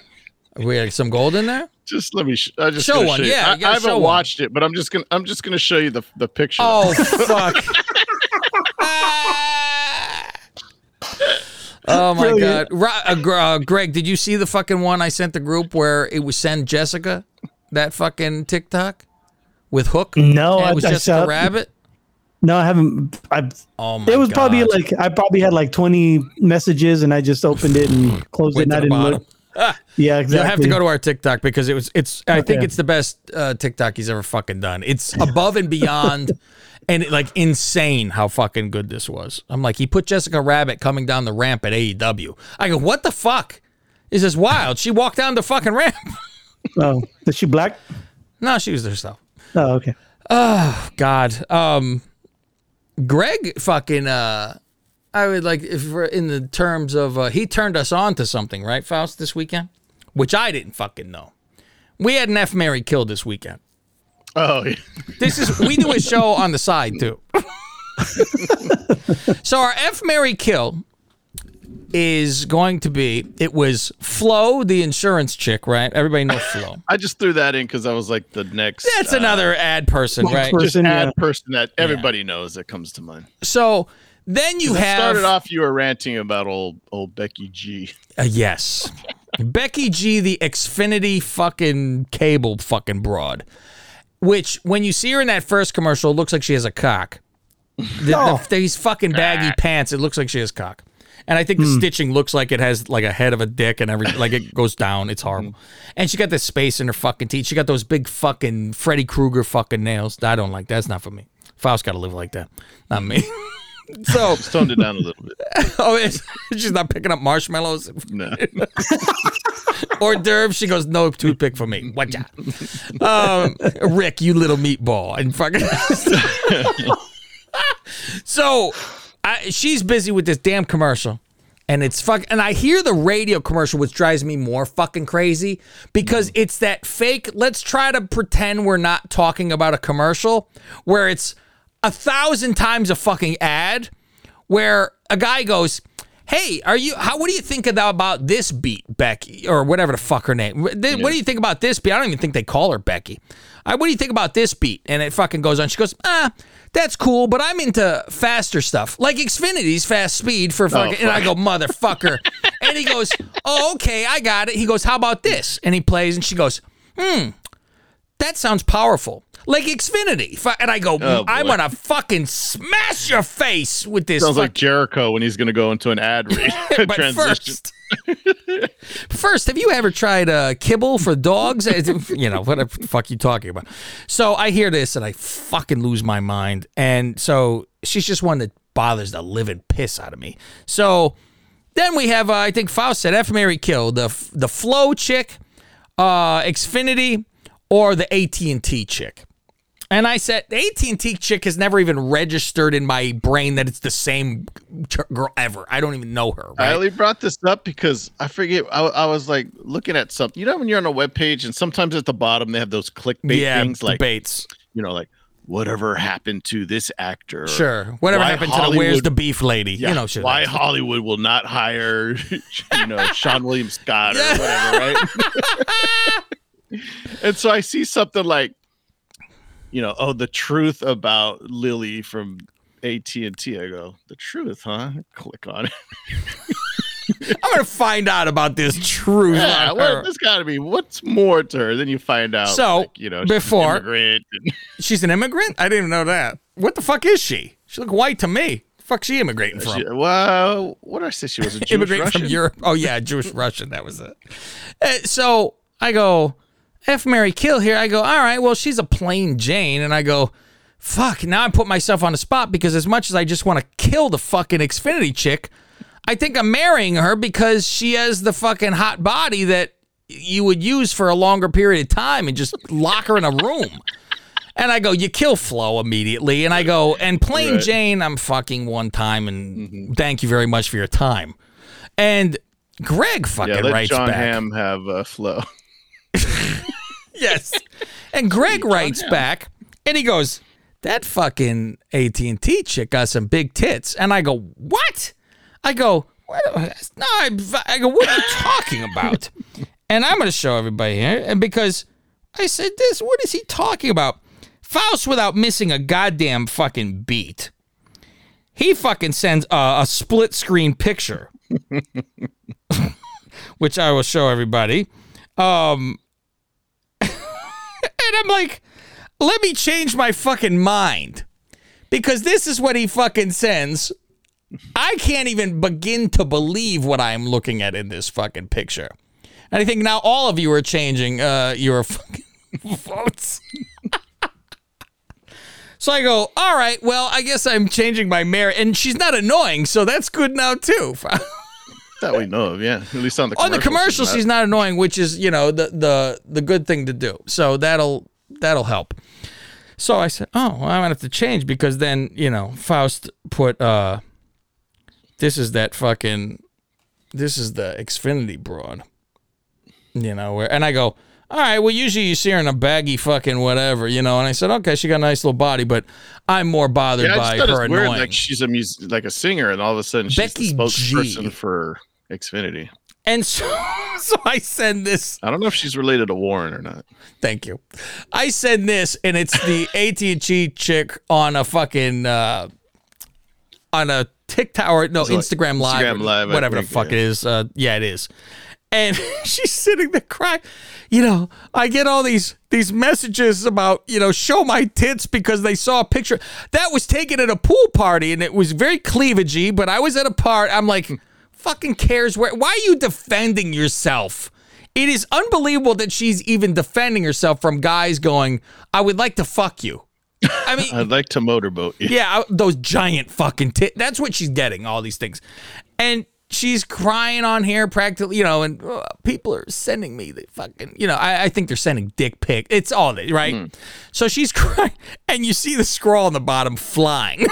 we have some gold in there. Just let me. Sh- I just Show gonna one, you. yeah, I, you gotta I haven't one. watched it, but I'm just gonna. I'm just gonna show you the the picture. Oh [laughs] fuck. Oh my Brilliant. god, uh, uh, Greg, did you see the fucking one I sent the group where it was send Jessica that fucking TikTok with Hook? No, And I- it was I Jessica saw- Rabbit. No, I haven't. I. Oh my It was probably like I probably had like twenty messages, and I just opened it and closed it. And I didn't bottom. look. [laughs] Ah, Yeah, You'll have to go to our TikTok because it was it's I think Okay. it's the best uh, TikTok he's ever fucking done. It's above and beyond [laughs] and it, like insane how fucking good this was. I'm like, he put Jessica Rabbit coming down the ramp at AEW. I go, what the fuck? Is this wild? She walked down the fucking ramp. [laughs] Oh, is she black? no, she was herself. Oh, okay. Oh God. Um Greg fucking uh I would like if we're in the terms of uh, he turned us on to something, right, Faust, this weekend? Which I didn't fucking know. We had an F Mary killed this weekend. Oh, yeah. This is we do a show on the side too. [laughs] so our F Mary kill is going to be it was Flo, the insurance chick, right? Everybody knows Flo. [laughs] I just threw that in because I was like the next. That's uh, another ad person, right? Just person, ad yeah. person that everybody knows that comes to mind. So then you have started off. You were ranting about old old Becky G. Uh, yes. Becky G, the Xfinity fucking cable fucking broad. Which, when you see her in that first commercial, it looks like she has a cock. The, Oh. the- these fucking baggy pants, it looks like she has cock. And I think the hmm. stitching looks like it has like a head of a dick and everything. Like it [laughs] goes down. It's horrible. Hmm. And she got this space in her fucking teeth. She got those big fucking Freddy Krueger fucking nails. I don't like. That. That's not for me. Faust got to live like that. Not me. [laughs] so Just toned it down a little bit. [laughs] oh, it's, she's not picking up marshmallows No. Hors d'oeuvres. She goes, no toothpick for me. Watch out. Um, Rick, you little meatball. And fucking. [laughs] so I, she's busy with this damn commercial. And it's fuck, and I hear the radio commercial, which drives me more fucking crazy because it's that fake. Let's try to pretend we're not talking about a commercial where it's a thousand times a fucking ad where a guy goes, "Hey, are you? How? What do you think about, this beat, Becky, or whatever the fuck her name? What do you think about this beat? I don't even think they call her Becky. I, what do you think about this beat?" And it fucking goes on. She goes, "Ah, that's cool, but I'm into faster stuff, like Xfinity's fast speed for fucking." and I go, "Motherfucker," [laughs] and he goes, "Oh, okay, I got it." He goes, "How about this?" And he plays, and she goes, "Hmm." that sounds powerful. Like Xfinity. And I go, Oh, I'm to fucking smash your face with this. Sounds fuck- like Jericho when he's going to go into an ad read [laughs] [laughs] But transition. [laughs] First, have you ever tried uh, kibble for dogs? you know, what the fuck you talking about? So I hear this and I fucking lose my mind. And so she's just one that bothers the living piss out of me. So then we have, uh, I think Faust said F Mary Kill, the the Flo chick, uh, Xfinity, or the AT&T chick. And I said, the AT&T chick has never even registered in my brain that it's the same girl ever. I don't even know her. I only brought this up because I forget. I, I was like looking at something. You know, when you're on a web page and sometimes at the bottom they have those clickbait Yeah, things like debates. You know, like whatever happened to this actor? Sure. Whatever happened to the Where's the Beef lady? Yeah, You know, shit. why. Hollywood will not hire, [laughs] you know, [laughs] Seann William Scott or whatever, right? [laughs] and so I see something like, you know, oh, the truth about Lily from AT and T. I go, the truth, huh? Click on it. [laughs] I'm gonna find out about this truth. Yeah, well, her. there's got to be what's more to her. Then you find out, So, like, you know, she's an before- immigrant and- [laughs] She's an immigrant? I didn't even know that. What the fuck is she? She look white to me. Fuck she immigrating from? She- well, what did I say? She was a [laughs] Jewish immigrating Russian. from Europe. Oh yeah, Jewish Russian. That was it. Uh, so I go, F Mary Kill here. I go, all right, well, she's a plain Jane. And I go, fuck, now I put myself on the spot because as much as I just want to kill the fucking Xfinity chick, I think I'm marrying her because she has the fucking hot body that you would use for a longer period of time and just lock her in a room. And I go, you kill Flo immediately. And I go, and plain Right. Jane, I'm fucking one time and thank you very much for your time. And Greg fucking yeah, let writes John back. Hamm have uh, Flo. [laughs] Yes. And Greg writes back and he goes, that fucking AT&T chick got some big tits. And I go, what? I go, what? No, I, I go, what are you talking about? [laughs] and I'm going to show everybody here. And because I said this, what is he talking about? Faust without missing a goddamn fucking beat. He fucking sends a, a split screen picture, [laughs] which I will show everybody. Um, I'm like, let me change my fucking mind. Because this is what he fucking sends. I can't even begin to believe what I'm looking at in this fucking picture. And I think now all of you are changing uh, your fucking [laughs] votes. so I go, all right, well, I guess I'm changing my merit. And she's not annoying, so that's good now, too. [laughs] that we know of, yeah. At least on the on the commercial she's not annoying which is you know the the the good thing to do so that'll that'll help so i said oh well, i'm gonna have to change because then you know faust put uh this is that fucking this is the xfinity broad you know where and i go all right well usually you see her in a baggy fucking whatever you know and i said okay she got a nice little body but i'm more bothered Yeah, by her it's weird. annoying Like she's a mus- like a singer, and all of a sudden she's Becky the spokesperson G. for Xfinity. and so [laughs] so i send this I don't know if she's related to Warren or not. Thank you. I send this, and it's the [laughs] AT and T chick on a fucking uh, on a TikTok or no like Instagram live, Instagram Live, whatever the fuck yeah. it is. Uh, yeah, it is. And [laughs] she's sitting there crying. You know, I get all these these messages about you know show my tits because they saw a picture that was taken at a pool party, and it was very cleavagey. But I was at a part. I'm like, fucking cares where? Why are you defending yourself? It is unbelievable that she's even defending herself from guys going, I would like to fuck you. I mean, [laughs] I'd like to motorboat you. yeah, those giant fucking tit. That's what she's getting, all these things. And she's crying on here practically, you know, and uh, people are sending me the fucking, you know, I, I think they're sending dick pic. It's all that, right? So she's [laughs] crying, and you see the scroll on the bottom flying.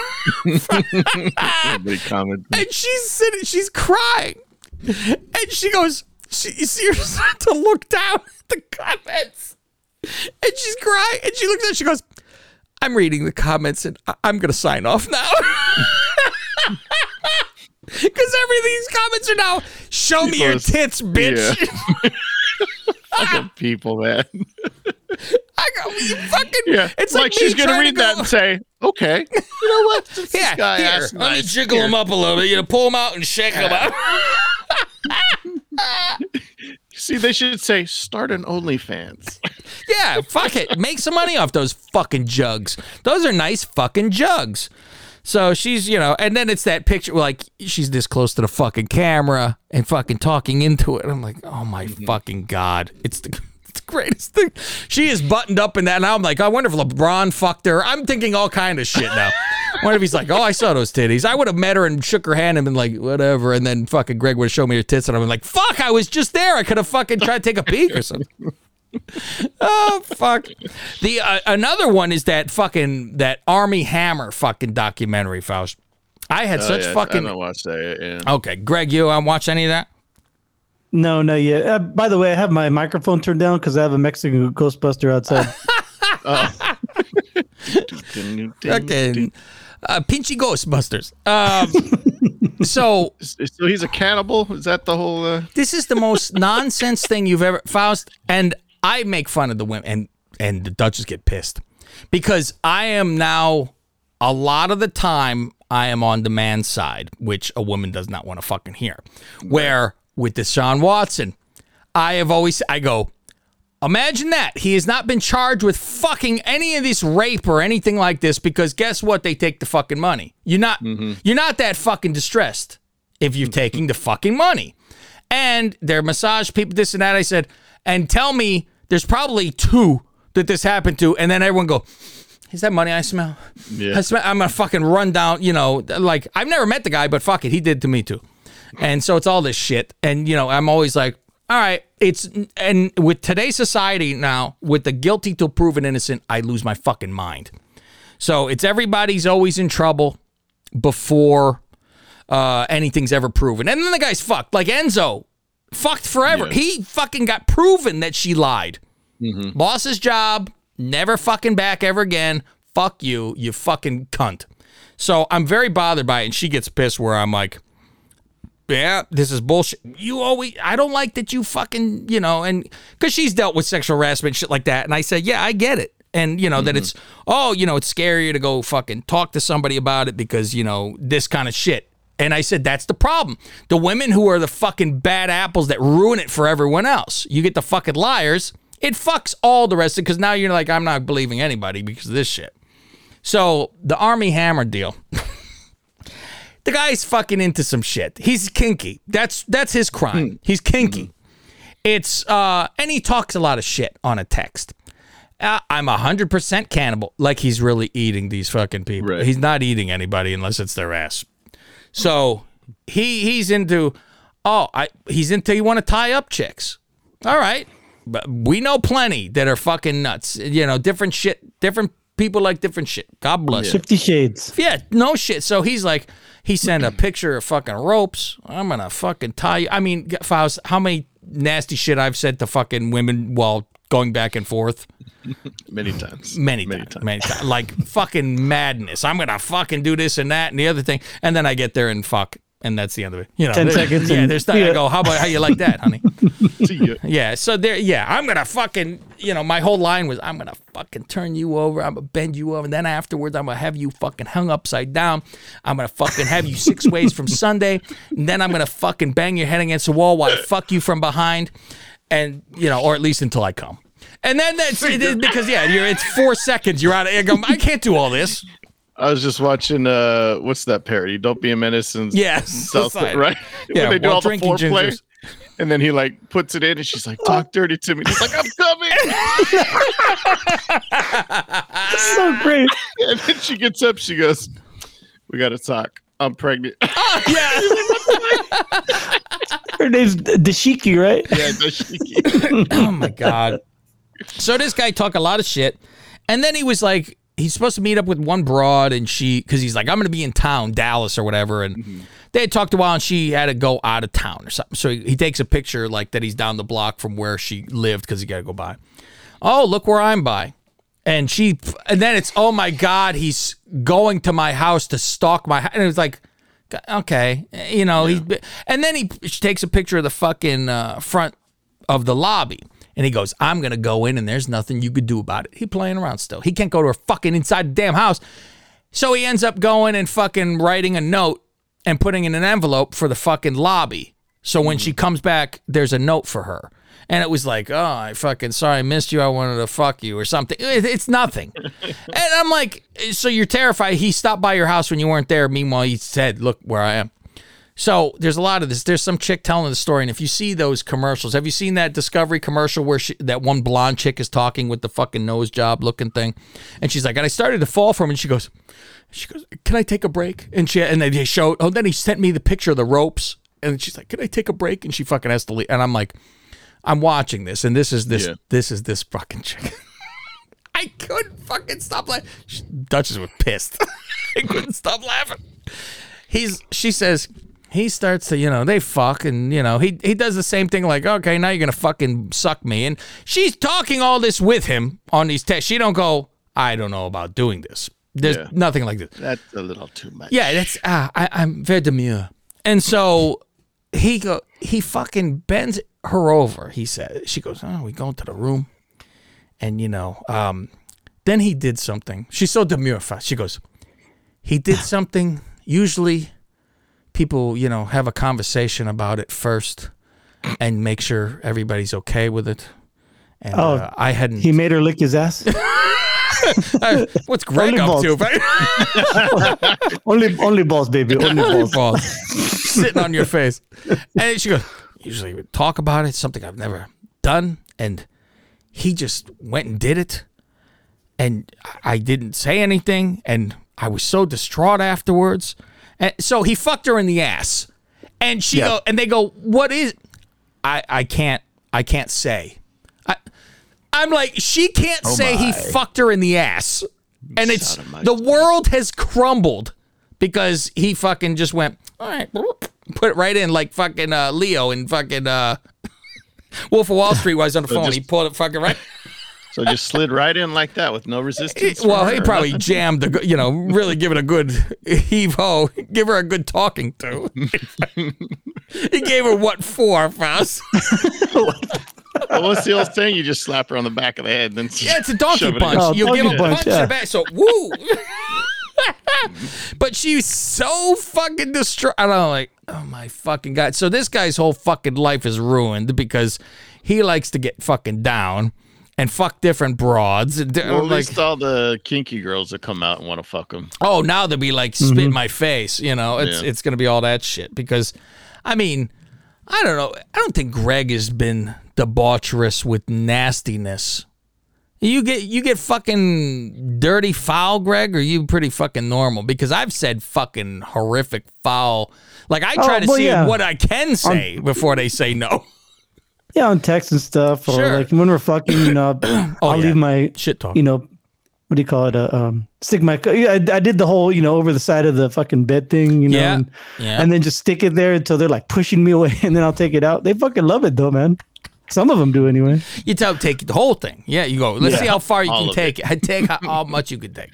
[laughs] Everybody commented. and she's sitting, she's crying, and she goes, she, you see her [laughs] start to look down at the comments, and she's crying, and she looks at, it, she goes, I'm reading the comments, and I- I'm gonna sign off now. Because every these comments are now, show me your tits, bitch. [laughs] Fucking people, man. I go, you fucking. Yeah, It's like, like, she's gonna read to that and say, "Okay, you know what? [laughs] This Yeah, guy here, let me jiggle Here. them up a little bit. You know, pull them out and shake them out. [laughs] See, they should say start an OnlyFans. Yeah, fuck it. Make some money off those fucking jugs. Those are nice fucking jugs. So she's, you know, and then it's that picture like she's this close to the fucking camera and fucking talking into it. I'm like, oh my mm-hmm. fucking god, it's the. [laughs] It's the greatest thing. She is buttoned up in that. Now I'm like, I wonder if LeBron fucked her. I'm thinking all kind of shit now. What if he's like, oh, I saw those titties. I would have met her and shook her hand and been like, whatever. And then fucking Greg would have shown me her tits and I'm like, fuck, I was just there. I could have fucking tried to take a peek or something. [laughs] oh fuck. The uh, another one is that fucking that Armie Hammer fucking documentary, Faust. I had Oh, such yeah, I fucking. don't watch that. Yeah. Okay, Greg, you um, watch any of that? No, no, yet. Uh, by the way, I have my microphone turned down because I have a Mexican Ghostbuster outside. [laughs] [laughs] Okay, uh, Pinchy Ghostbusters. Um, so So he's a cannibal. Is that the whole? Uh... this is the most nonsense thing you've ever, Faust. And I make fun of the women, and and the Duchess get pissed because I am now a lot of the time I am on the man's side, which a woman does not want to fucking hear. Where with Deshaun Watson, I have always I go. Imagine that. He has not been charged with fucking any of this rape or anything like this because guess what? They take the fucking money. You're not mm-hmm. you're not that fucking distressed if you're taking the fucking money. And they're massage people, this and that. I said, and tell me there's probably two that this happened to, and then everyone go, is that money I smell? Yeah. I smell I'm gonna fucking run down, you know, like I've never met the guy, but fuck it, he did to me too. And so it's all this shit. And you know, I'm always like, all right, it's and with today's society now, with the guilty till proven innocent, I lose my fucking mind. So it's everybody's always in trouble before uh, anything's ever proven. And then the guy's fucked. Like Enzo, fucked forever. He fucking got proven that she lied. Mm-hmm. Lost his job, never fucking back ever again. Fuck you, you fucking cunt. So I'm very bothered by it, and she gets pissed where I'm like, yeah, this is bullshit. You always, I don't like that you fucking, you know, and because she's dealt with sexual harassment, shit like that. And I said, yeah, I get it. And, you know, that mm-hmm. it's, oh, you know, it's scarier to go fucking talk to somebody about it because, you know, this kind of shit. And I said, that's the problem. The women who are the fucking bad apples that ruin it for everyone else. You get the fucking liars. It fucks all the rest of it because now you're like, I'm not believing anybody because of this shit. So the Armie Hammer deal. [laughs] the guy's fucking into some shit. He's kinky. That's that's his crime. He's kinky. It's uh and he talks a lot of shit on a text. Uh, I'm a hundred percent cannibal. Like he's really eating these fucking people. He's not eating anybody unless it's their ass. So he he's into oh I he's into you want to tie up chicks. All right. But we know plenty that are fucking nuts. You know, different shit, different people like different shit. God bless. Fifty Shades. Yeah, no shit. So he's like, he sent a [clears throat] picture of fucking ropes. I'm gonna fucking tie you. I mean, Faust, how many nasty shit I've said to fucking women while going back and forth? [laughs] Many times. Many, times, Many times. Like fucking madness. I'm gonna fucking do this and that and the other thing, and then I get there and fuck, and that's the end of it. You know, 10 seconds Yeah, and- there's not. I go, how about how you like that, honey? See [laughs] ya. Yeah, so there, yeah, I'm gonna fucking, you know, my whole line was, I'm gonna fucking turn you over, I'm gonna bend you over, and then afterwards, I'm gonna have you fucking hung upside down. I'm gonna fucking have you six ways from Sunday, and then I'm gonna fucking bang your head against the wall while I fuck you from behind, and you know, or at least until I come. And then that's it is because yeah, you're it's four seconds, you're out of I go, I can't do all this. I was just watching uh what's that parody? Don't be a menace and Yes, South Society. right? [laughs] Yeah, when they do all the foreplay. And then he like puts it in and she's like, talk dirty to me. He's like, I'm coming. [laughs] so great. [laughs] And then she gets up, she goes, We gotta talk. I'm pregnant. yeah. Her name's Dashiki, right? yeah, Dashiki. oh my god. So this guy talk a lot of shit, and then he was like, he's supposed to meet up with one broad, and she, because he's like, I'm gonna be in town, Dallas or whatever, and they had talked a while, and she had to go out of town or something. So he, he takes a picture like that he's down the block from where she lived because he got to go by. Oh, look where I'm by. And she, and then it's, oh my God, he's going to my house to stalk my house. And it was like, okay, you know, he's, and then he she takes a picture of the fucking uh, front of the lobby. And he goes, I'm going to go in and there's nothing you could do about it. He playing around still. He can't go to her fucking inside the damn house. So he ends up going and fucking writing a note and putting in an envelope for the fucking lobby. So when she comes back, there's a note for her. And it was like, oh, I fucking sorry, I missed you. I wanted to fuck you or something. It- It's nothing. [laughs] and I'm like, so you're terrified. He stopped by your house when you weren't there. Meanwhile, he said, look where I am. So there's a lot of this. There's some chick telling the story, and if you see those commercials, have you seen that Discovery commercial where she, that one blonde chick is talking with the fucking nose job looking thing, and she's like, and I started to fall for him, and she goes, she goes, can I take a break? And she and then they showed. Oh, then he sent me the picture of the ropes, and she's like, can I take a break? And she fucking has to leave, and I'm like, I'm watching this, and this is this Yeah. this is this fucking chick. [laughs] I couldn't fucking stop laughing. Duchess was pissed. [laughs] I couldn't stop laughing. He's she says he starts to, you know, they fuck and you know, he he does the same thing like, okay, now you're gonna fucking suck me. And she's talking all this with him on these texts. She don't go, I don't know about doing this. There's Yeah. nothing like this. That's a little too much. Yeah, that's ah, I, I'm very demure. And so he go he fucking bends her over. He said she goes, Oh, we go into the room. And you know, um, then he did something. She's so demure. She goes, He did something. Usually people, you know, have a conversation about it first and make sure everybody's okay with it. And Oh, uh, I hadn't He made her lick his ass. [laughs] Uh, what's Greg Only up balls. to? [laughs] only, only balls, baby. Only balls. balls sitting on your face. And she goes, usually we talk about it, something I've never done. And he just went and did it. And I didn't say anything. And I was so distraught afterwards. And so he fucked her in the ass. And she Yeah. go, and they go, what is I I can't I can't say. I I'm like, she can't Oh say he fucked her in the ass. And it's the world has crumbled because he fucking just went, all right, put it right in like fucking uh, Leo and fucking uh, [laughs] Wolf of Wall Street was on the phone. just- he pulled it fucking right. So just slid right in like that with no resistance. well, he probably nothing? jammed the, you know, really give it a good heave ho, give her a good talking to. he gave her what for, Faust? [laughs] Well, what's the old saying? You just slap her on the back of the head, then Yeah, it's a donkey it punch. Oh, you give a punch, punch in the back. So woo. [laughs] but she's so fucking distraught. I don't know, like, oh my fucking god. So this guy's whole fucking life is ruined because he likes to get fucking down and fuck different broads. And, Well, at like, least all the kinky girls that come out and want to fuck them. oh, now they'll be like spit mm-hmm. in my face. You know, it's Yeah. it's gonna be all that shit because, I mean, I don't know. I don't think Greg has been debaucherous with nastiness. You get you get fucking dirty foul, Greg, or you pretty fucking normal? Because I've said fucking horrific foul. Like I try Oh, to well, see yeah. what I can say before they say no. [laughs] Yeah, on text and stuff, or Sure. like when we're fucking, you know, [clears throat] I'll Oh, yeah. leave my Shit talk. You know, what do you call it? Uh, um, stick my. Yeah, I, I did the whole, you know, over the side of the fucking bed thing, you know, Yeah, and, yeah. and then just stick it there until they're like pushing me [laughs] away, and then I'll take it out. They fucking love it though, man. Some of them do anyway. You tell take the whole thing. Yeah, you go. Let's Yeah. see how far you All can of take it. I [laughs] take how, how much you can take.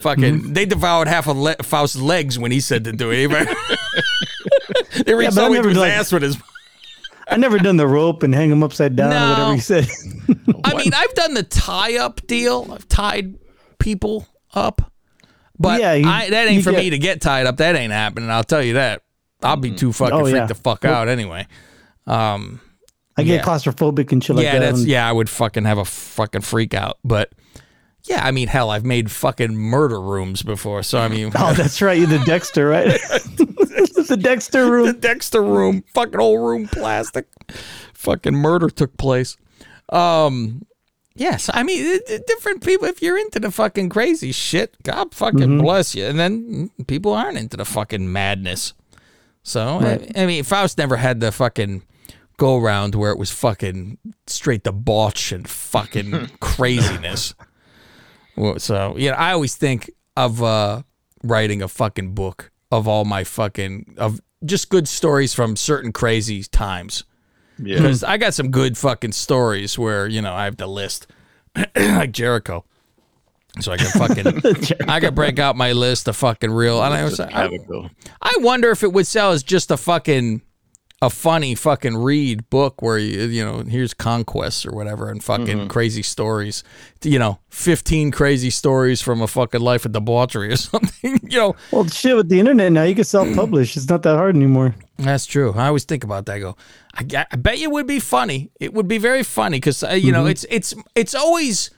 Fucking, Mm-hmm. they devoured half of Le- Faust's legs when he said to do it. [laughs] they reached but I all the way to never his like- ass with his. I never done the rope and hang them upside down or No. whatever you said. I mean, I've done the tie up deal. I've tied people up, but Yeah, you- I, that ain't you for get- me to get tied up. That ain't happening. I'll tell you that. I'll be too fucking Oh, freaked yeah. the fuck Well- out anyway. Um, I get Yeah. claustrophobic and shit like yeah, that. that's yeah. I would fucking have a fucking freak out, but yeah, I mean, hell, I've made fucking murder rooms before, so I mean, [laughs] Oh, that's right. You're the [laughs] Dexter, right? [laughs] [laughs] the Dexter room. the. Dexter room, fucking old room, plastic, fucking murder took place. Um, yes, I mean, it- it- different people. If you're into the fucking crazy shit, God fucking Mm-hmm. bless you. And then people aren't into the fucking madness. So Right. I, I mean, Faust never had the fucking go round where it was fucking straight debauch and fucking [laughs] craziness. Well, so yeah, I always think of uh, writing a fucking book of all my fucking of just good stories from certain crazy times. Yeah. Because I got some good fucking stories where you know I have the list, [clears throat] like Jericho. So I can [laughs] fucking I can break out my list of fucking real. And I was I, have it go. I wonder if it would sell as just a fucking a funny fucking read book where you you know here's conquests or whatever and fucking Mhm. crazy stories, you know, fifteen crazy stories from a fucking life of debauchery or [laughs] something, you know. Well, shit, with the internet now, you can self-publish. It's not that hard anymore. That's true. I always think about that. I go, I, I bet you it would be funny. It would be very funny because uh, you know Mhm. it's it's it's always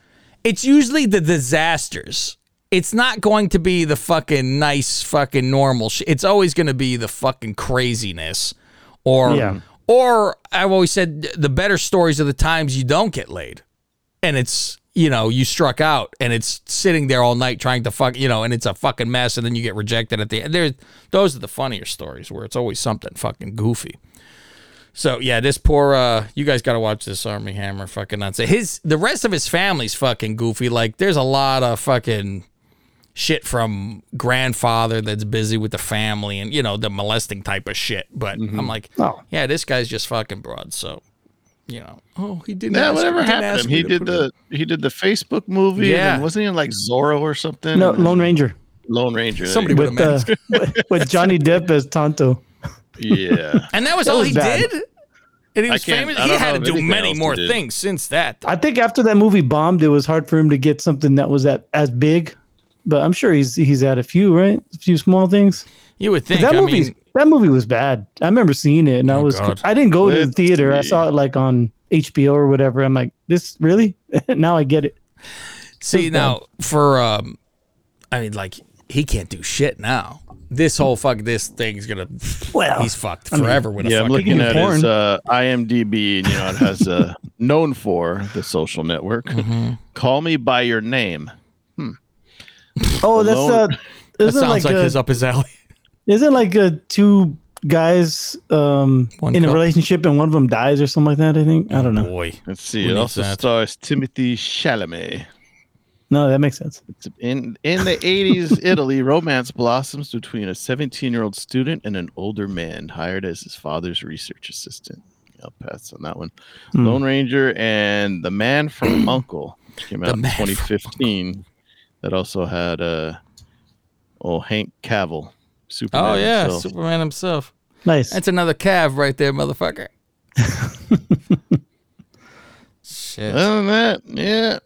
it's usually the disasters. It's not going to be the fucking nice fucking normal shit. It's always going to be the fucking craziness, or Yeah. or I've always said the better stories are the times you don't get laid, and it's you know you struck out and it's sitting there all night trying to fuck you know and it's a fucking mess and then you get rejected at the end. There, those are the funnier stories where it's always something fucking goofy. So yeah, this poor uh you guys gotta watch this Armie Hammer fucking nuts. His the rest of his family's fucking goofy. Like there's a lot of fucking shit from grandfather that's busy with the family and you know, the molesting type of shit. But I'm like, Oh. yeah, this guy's just fucking broad, so you know. Oh, he didn't Yeah, ask- whatever didn't happened to ask him. He did put the he did the Facebook movie. Yeah. and wasn't he in like Zorro or something? No, Lone Ranger. Lone Ranger. Somebody you would go. have With, uh, with, with Johnny Depp as Tonto. yeah. And that was That all was he bad. did? And he I was can't- famous. He had to do many more things since that. I think after that movie bombed, it was hard for him to get something that was that as big. But I'm sure he's he's had a few, right? A few small things. You would think. that I movie mean, that movie was bad. I remember seeing it, and I Oh, was God. I didn't go to the theater. I saw it like on HBO or whatever. I'm like, this really? [laughs] now I get it. See now for um, I mean like he can't do shit now. This whole fuck this thing's gonna Well, he's fucked I mean, forever with Yeah, I'm looking at porn. his uh, IMDb, and you know it has uh, [laughs] known for the social network. Mm-hmm. Call me by your name. Oh, that's Alone- uh, that isn't sounds like, like, uh, his up his alley. isn't like uh, two guys um One in a relationship and one of them dies or something like that. I think I don't know. Boy, Let's see. It also that? stars Timothée Chalamet. No, that makes sense. In in the 80s [laughs] Italy, romance blossoms between a 17 year old student and an older man hired as his father's research assistant. I'll pass on that one. Hmm. Lone Ranger and The Man from [clears throat] Uncle came The out in 2015. That also had uh, oh Hank Cavill, Superman. Oh yeah, himself. Superman himself. Nice. That's another Cav right there, motherfucker. [laughs] Shit. Other than that, yeah.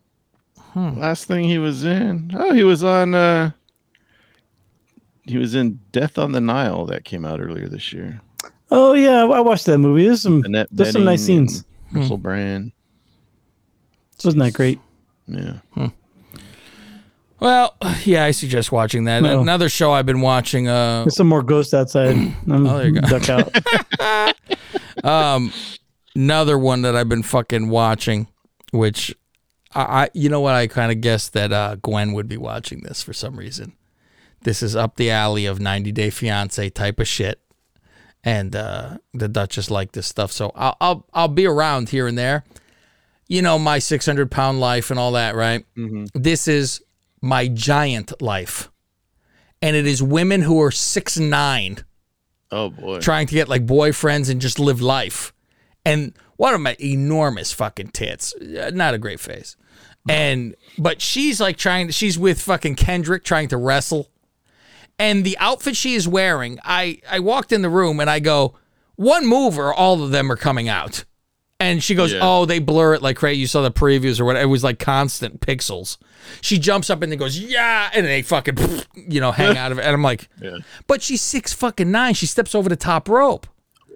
Last thing he was in. Oh, he was on. uh He was in Death on the Nile that came out earlier this year. Oh yeah, I watched that movie. There's some Annette there's some nice scenes. and Russell Brand. Wasn't that great? Yeah. Well, yeah, I suggest watching that. No. Another show I've been watching. Uh, There's some more ghosts outside. [clears throat] I'm Oh, there you go. duck out. [laughs] um, another one that I've been fucking watching, which I, I you know what, I kind of guessed that uh, Gwen would be watching this for some reason. This is up the alley of 90 Day Fiance type of shit, and uh, the Duchess liked this stuff, so I'll I'll I'll be around here and there. You know my 600 pound life and all that, right? This is my giant life, and it is women who are six nine Oh boy. trying to get like boyfriends and just live life. And one of my enormous fucking tits. Uh, Not a great face. And but she's like trying she's with fucking Kendrick trying to wrestle. And the outfit she is wearing, I I walked in the room and I go, one move or all of them are coming out. And she goes, Yeah. "Oh, they blur it like crazy. You saw the previews or whatever. It was like constant pixels." She jumps up and then goes, "Yeah," and they fucking, [laughs] you know, hang out of it. And I'm like, Yeah. but she's six fucking nine. She steps over the top rope.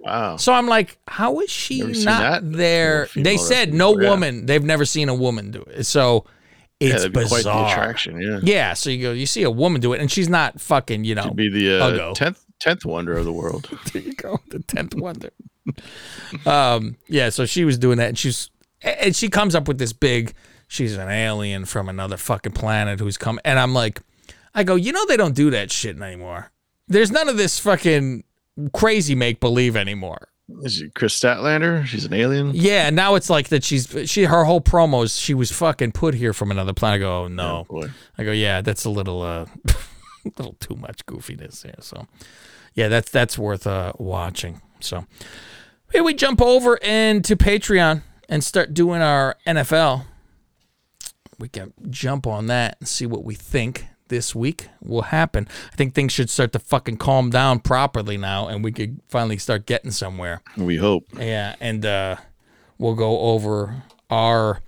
Wow. So I'm like, how is she Never not there? They said no yeah. woman. They've never seen a woman do it. So it's that'd bizarre. quite the attraction. Yeah. Yeah. So you go, you see a woman do it, and she's not fucking, you know, be the uh, tenth tenth wonder of the world. [laughs] there you go, the tenth wonder. um, yeah. So she was doing that, and she's and she comes up with this big. She's an alien from another fucking planet who's come, and I'm like, I go, you know, they don't do that shit anymore. There's none of this fucking crazy make believe anymore. Is she Kris Statlander? She's an alien. Yeah, now it's like that. She's she her whole promos. She was fucking put here from another planet. I go, oh, no. I go, yeah, that's a little uh, a [laughs] little too much goofiness here. So, yeah, that's that's worth uh watching. So, here we jump over into Patreon and start doing our NFL. We can jump on that and see what we think. this week will happen. I think things should start to fucking calm down properly now, and we could finally start getting somewhere. We hope. Yeah, and uh, we'll go over our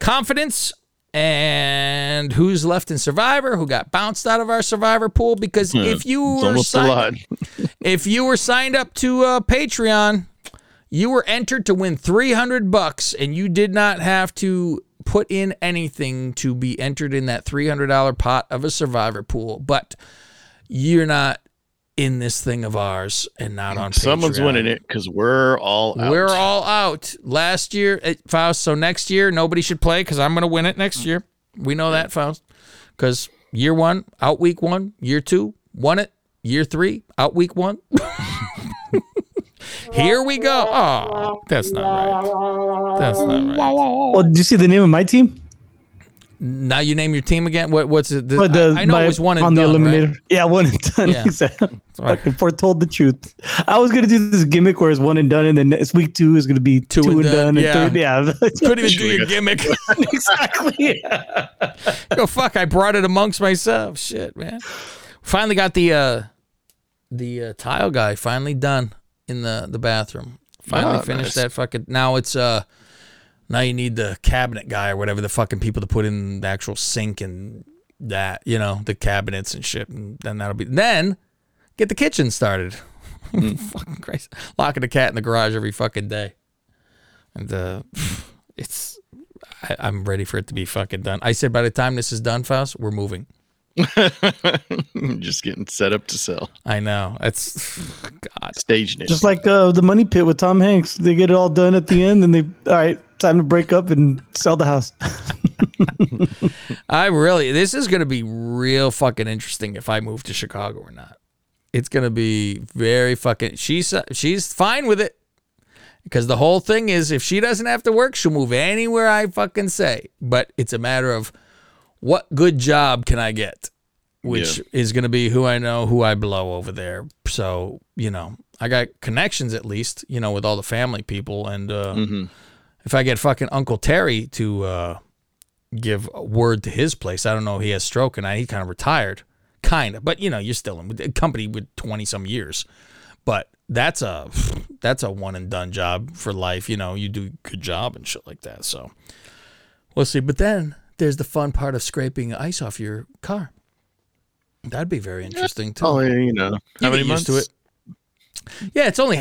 confidence and who's left in Survivor, who got bounced out of our Survivor pool. Because if you were almost a lot. signed, [laughs] if you were signed up to uh, Patreon, you were entered to win 300 bucks and you did not have to put in anything to be entered in that $300 pot of a survivor pool but you're not in this thing of ours and not on Someone's Patreon. winning it because we're all out. We're all out last year, eh, Faust. So next year, nobody should play because I'm going to win it next year. We know that, Faust. Because year one, out week one. Year two, won it. Year three, out week one. [laughs] Here we go. Oh, that's not right. That's not right. Well, did you see the name of my team? Now you name your team again. What? What's it? The, But the- I, I know my- it was one and on the done, right? Yeah, one and done. Yeah. [laughs] Exactly. Fucking foretold the truth. I was gonna do this gimmick where it's one and done, and then next week two is gonna be two, and done. and yeah. third, yeah. [laughs] Couldn't even do your gimmick. [laughs] exactly. Go fuck! I brought it amongst myself. Shit, man. Finally got the uh the uh, tile guy finally done in the the bathroom. Finally Oh, finished nice. that fucking. Now it's uh now you need the cabinet guy or whatever the fucking people to put in the actual sink and that you know the cabinets and shit, and then that'll be then get the kitchen started. [laughs] fucking crazy. Locking the cat in the garage every fucking day, and uh it's. I, I'm ready for it to be fucking done. I said by the time this is done, Faust, we're moving. [laughs] Just getting set up to sell. I know. It's [sighs] God. Staging it. Just like uh, the Money Pit with Tom Hanks, they get it all done at the end, and they all right, time to break up and sell the house. [laughs] I really, this is going to be real fucking interesting if I move to Chicago or not. It's going to be very fucking. She's she's fine with it because the whole thing is if she doesn't have to work, she'll move anywhere I fucking say. But it's a matter of what good job can I get, which Yeah. is going to be who I know, who I blow over there. So you know, I got connections at least, you know, with all the family people, and uh, Mhm. if I get fucking Uncle Terry to. uh give a word to his place. I don't know. He has stroke and I, he kind of retired, kind of. But you know, you're still in a company with twenty some years. But that's a that's a one and done job for life. You know, you do a good job and shit like that. So we'll see. But then there's the fun part of scraping ice off your car. That'd be very interesting too. Oh, yeah, you know. You How many get used to months? it. Yeah, it's only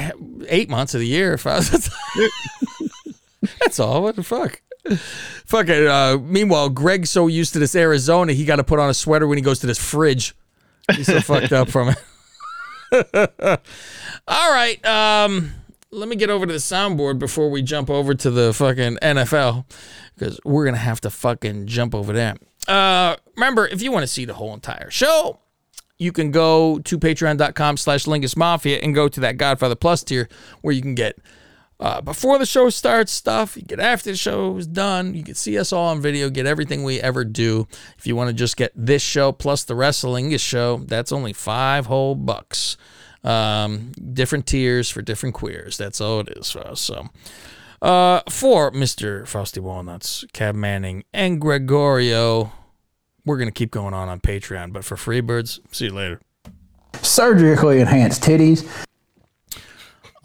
eight months of the year. [laughs] If I was, [laughs] that's all. What the fuck? Fucking. Uh, meanwhile, Greg's so used to this Arizona, he got to put on a sweater when he goes to this fridge. He's so fucked up from it. [laughs] all right. Um, let me get over to the soundboard before we jump over to the fucking NFL because we're gonna have to fucking jump over that. Uh, remember, if you want to see the whole entire show, you can go to patreon.com slash lingus mafia and go to that godfather plus tier where you can get uh, before the show starts stuff you get after the show is done you can see us all on video get everything we ever do if you want to just get this show plus the wrestling show that's only five whole bucks um, different tiers for different queers that's all it is for us so uh, for Mr. Frosty Walnuts, Cav Manning, and Gregorio, we're going to keep going on on Patreon. But for Freebirds, see you later. Surgically enhanced titties.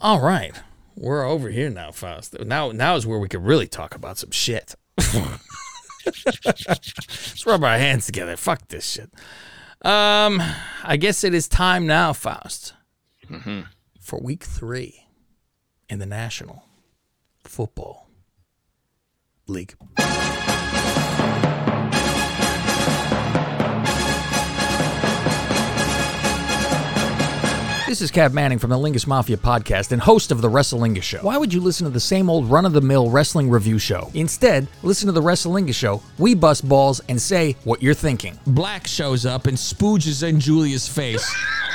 All right. We're over here now, Faust. Now, now is where we can really talk about some shit. [laughs] Let's rub our hands together. Fuck this shit. Um, I guess it is time now, Faust, Mm-hmm. for week three in the National Football League. This is Cav Manning from the Lingus Mafia podcast and host of the Wrestlingus Show. Why would you listen to the same old run of the mill wrestling review show? Instead, listen to the Wrestlingus Show. We bust balls and say what you're thinking. Black shows up and spooges in Julia's face.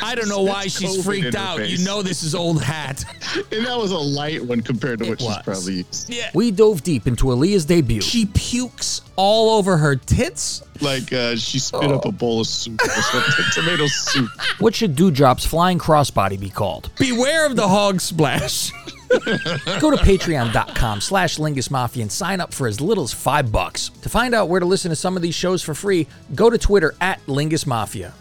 I don't know [laughs] why That's she's COVID freaked in her out. face. You know this is old hat. [laughs] and that was a light one compared to what she's was. probably used. Yeah. We dove deep into Aaliyah's debut. She pukes all over her tits. Like uh, she spit up a bowl of soup or something, [laughs] tomato soup. What should Dewdrop's flying crossbody be called? Beware of the hog splash. [laughs] Go to patreon.com slash Lingus Mafia and sign up for as little as five bucks. To find out where to listen to some of these shows for free, go to Twitter at Lingus Mafia.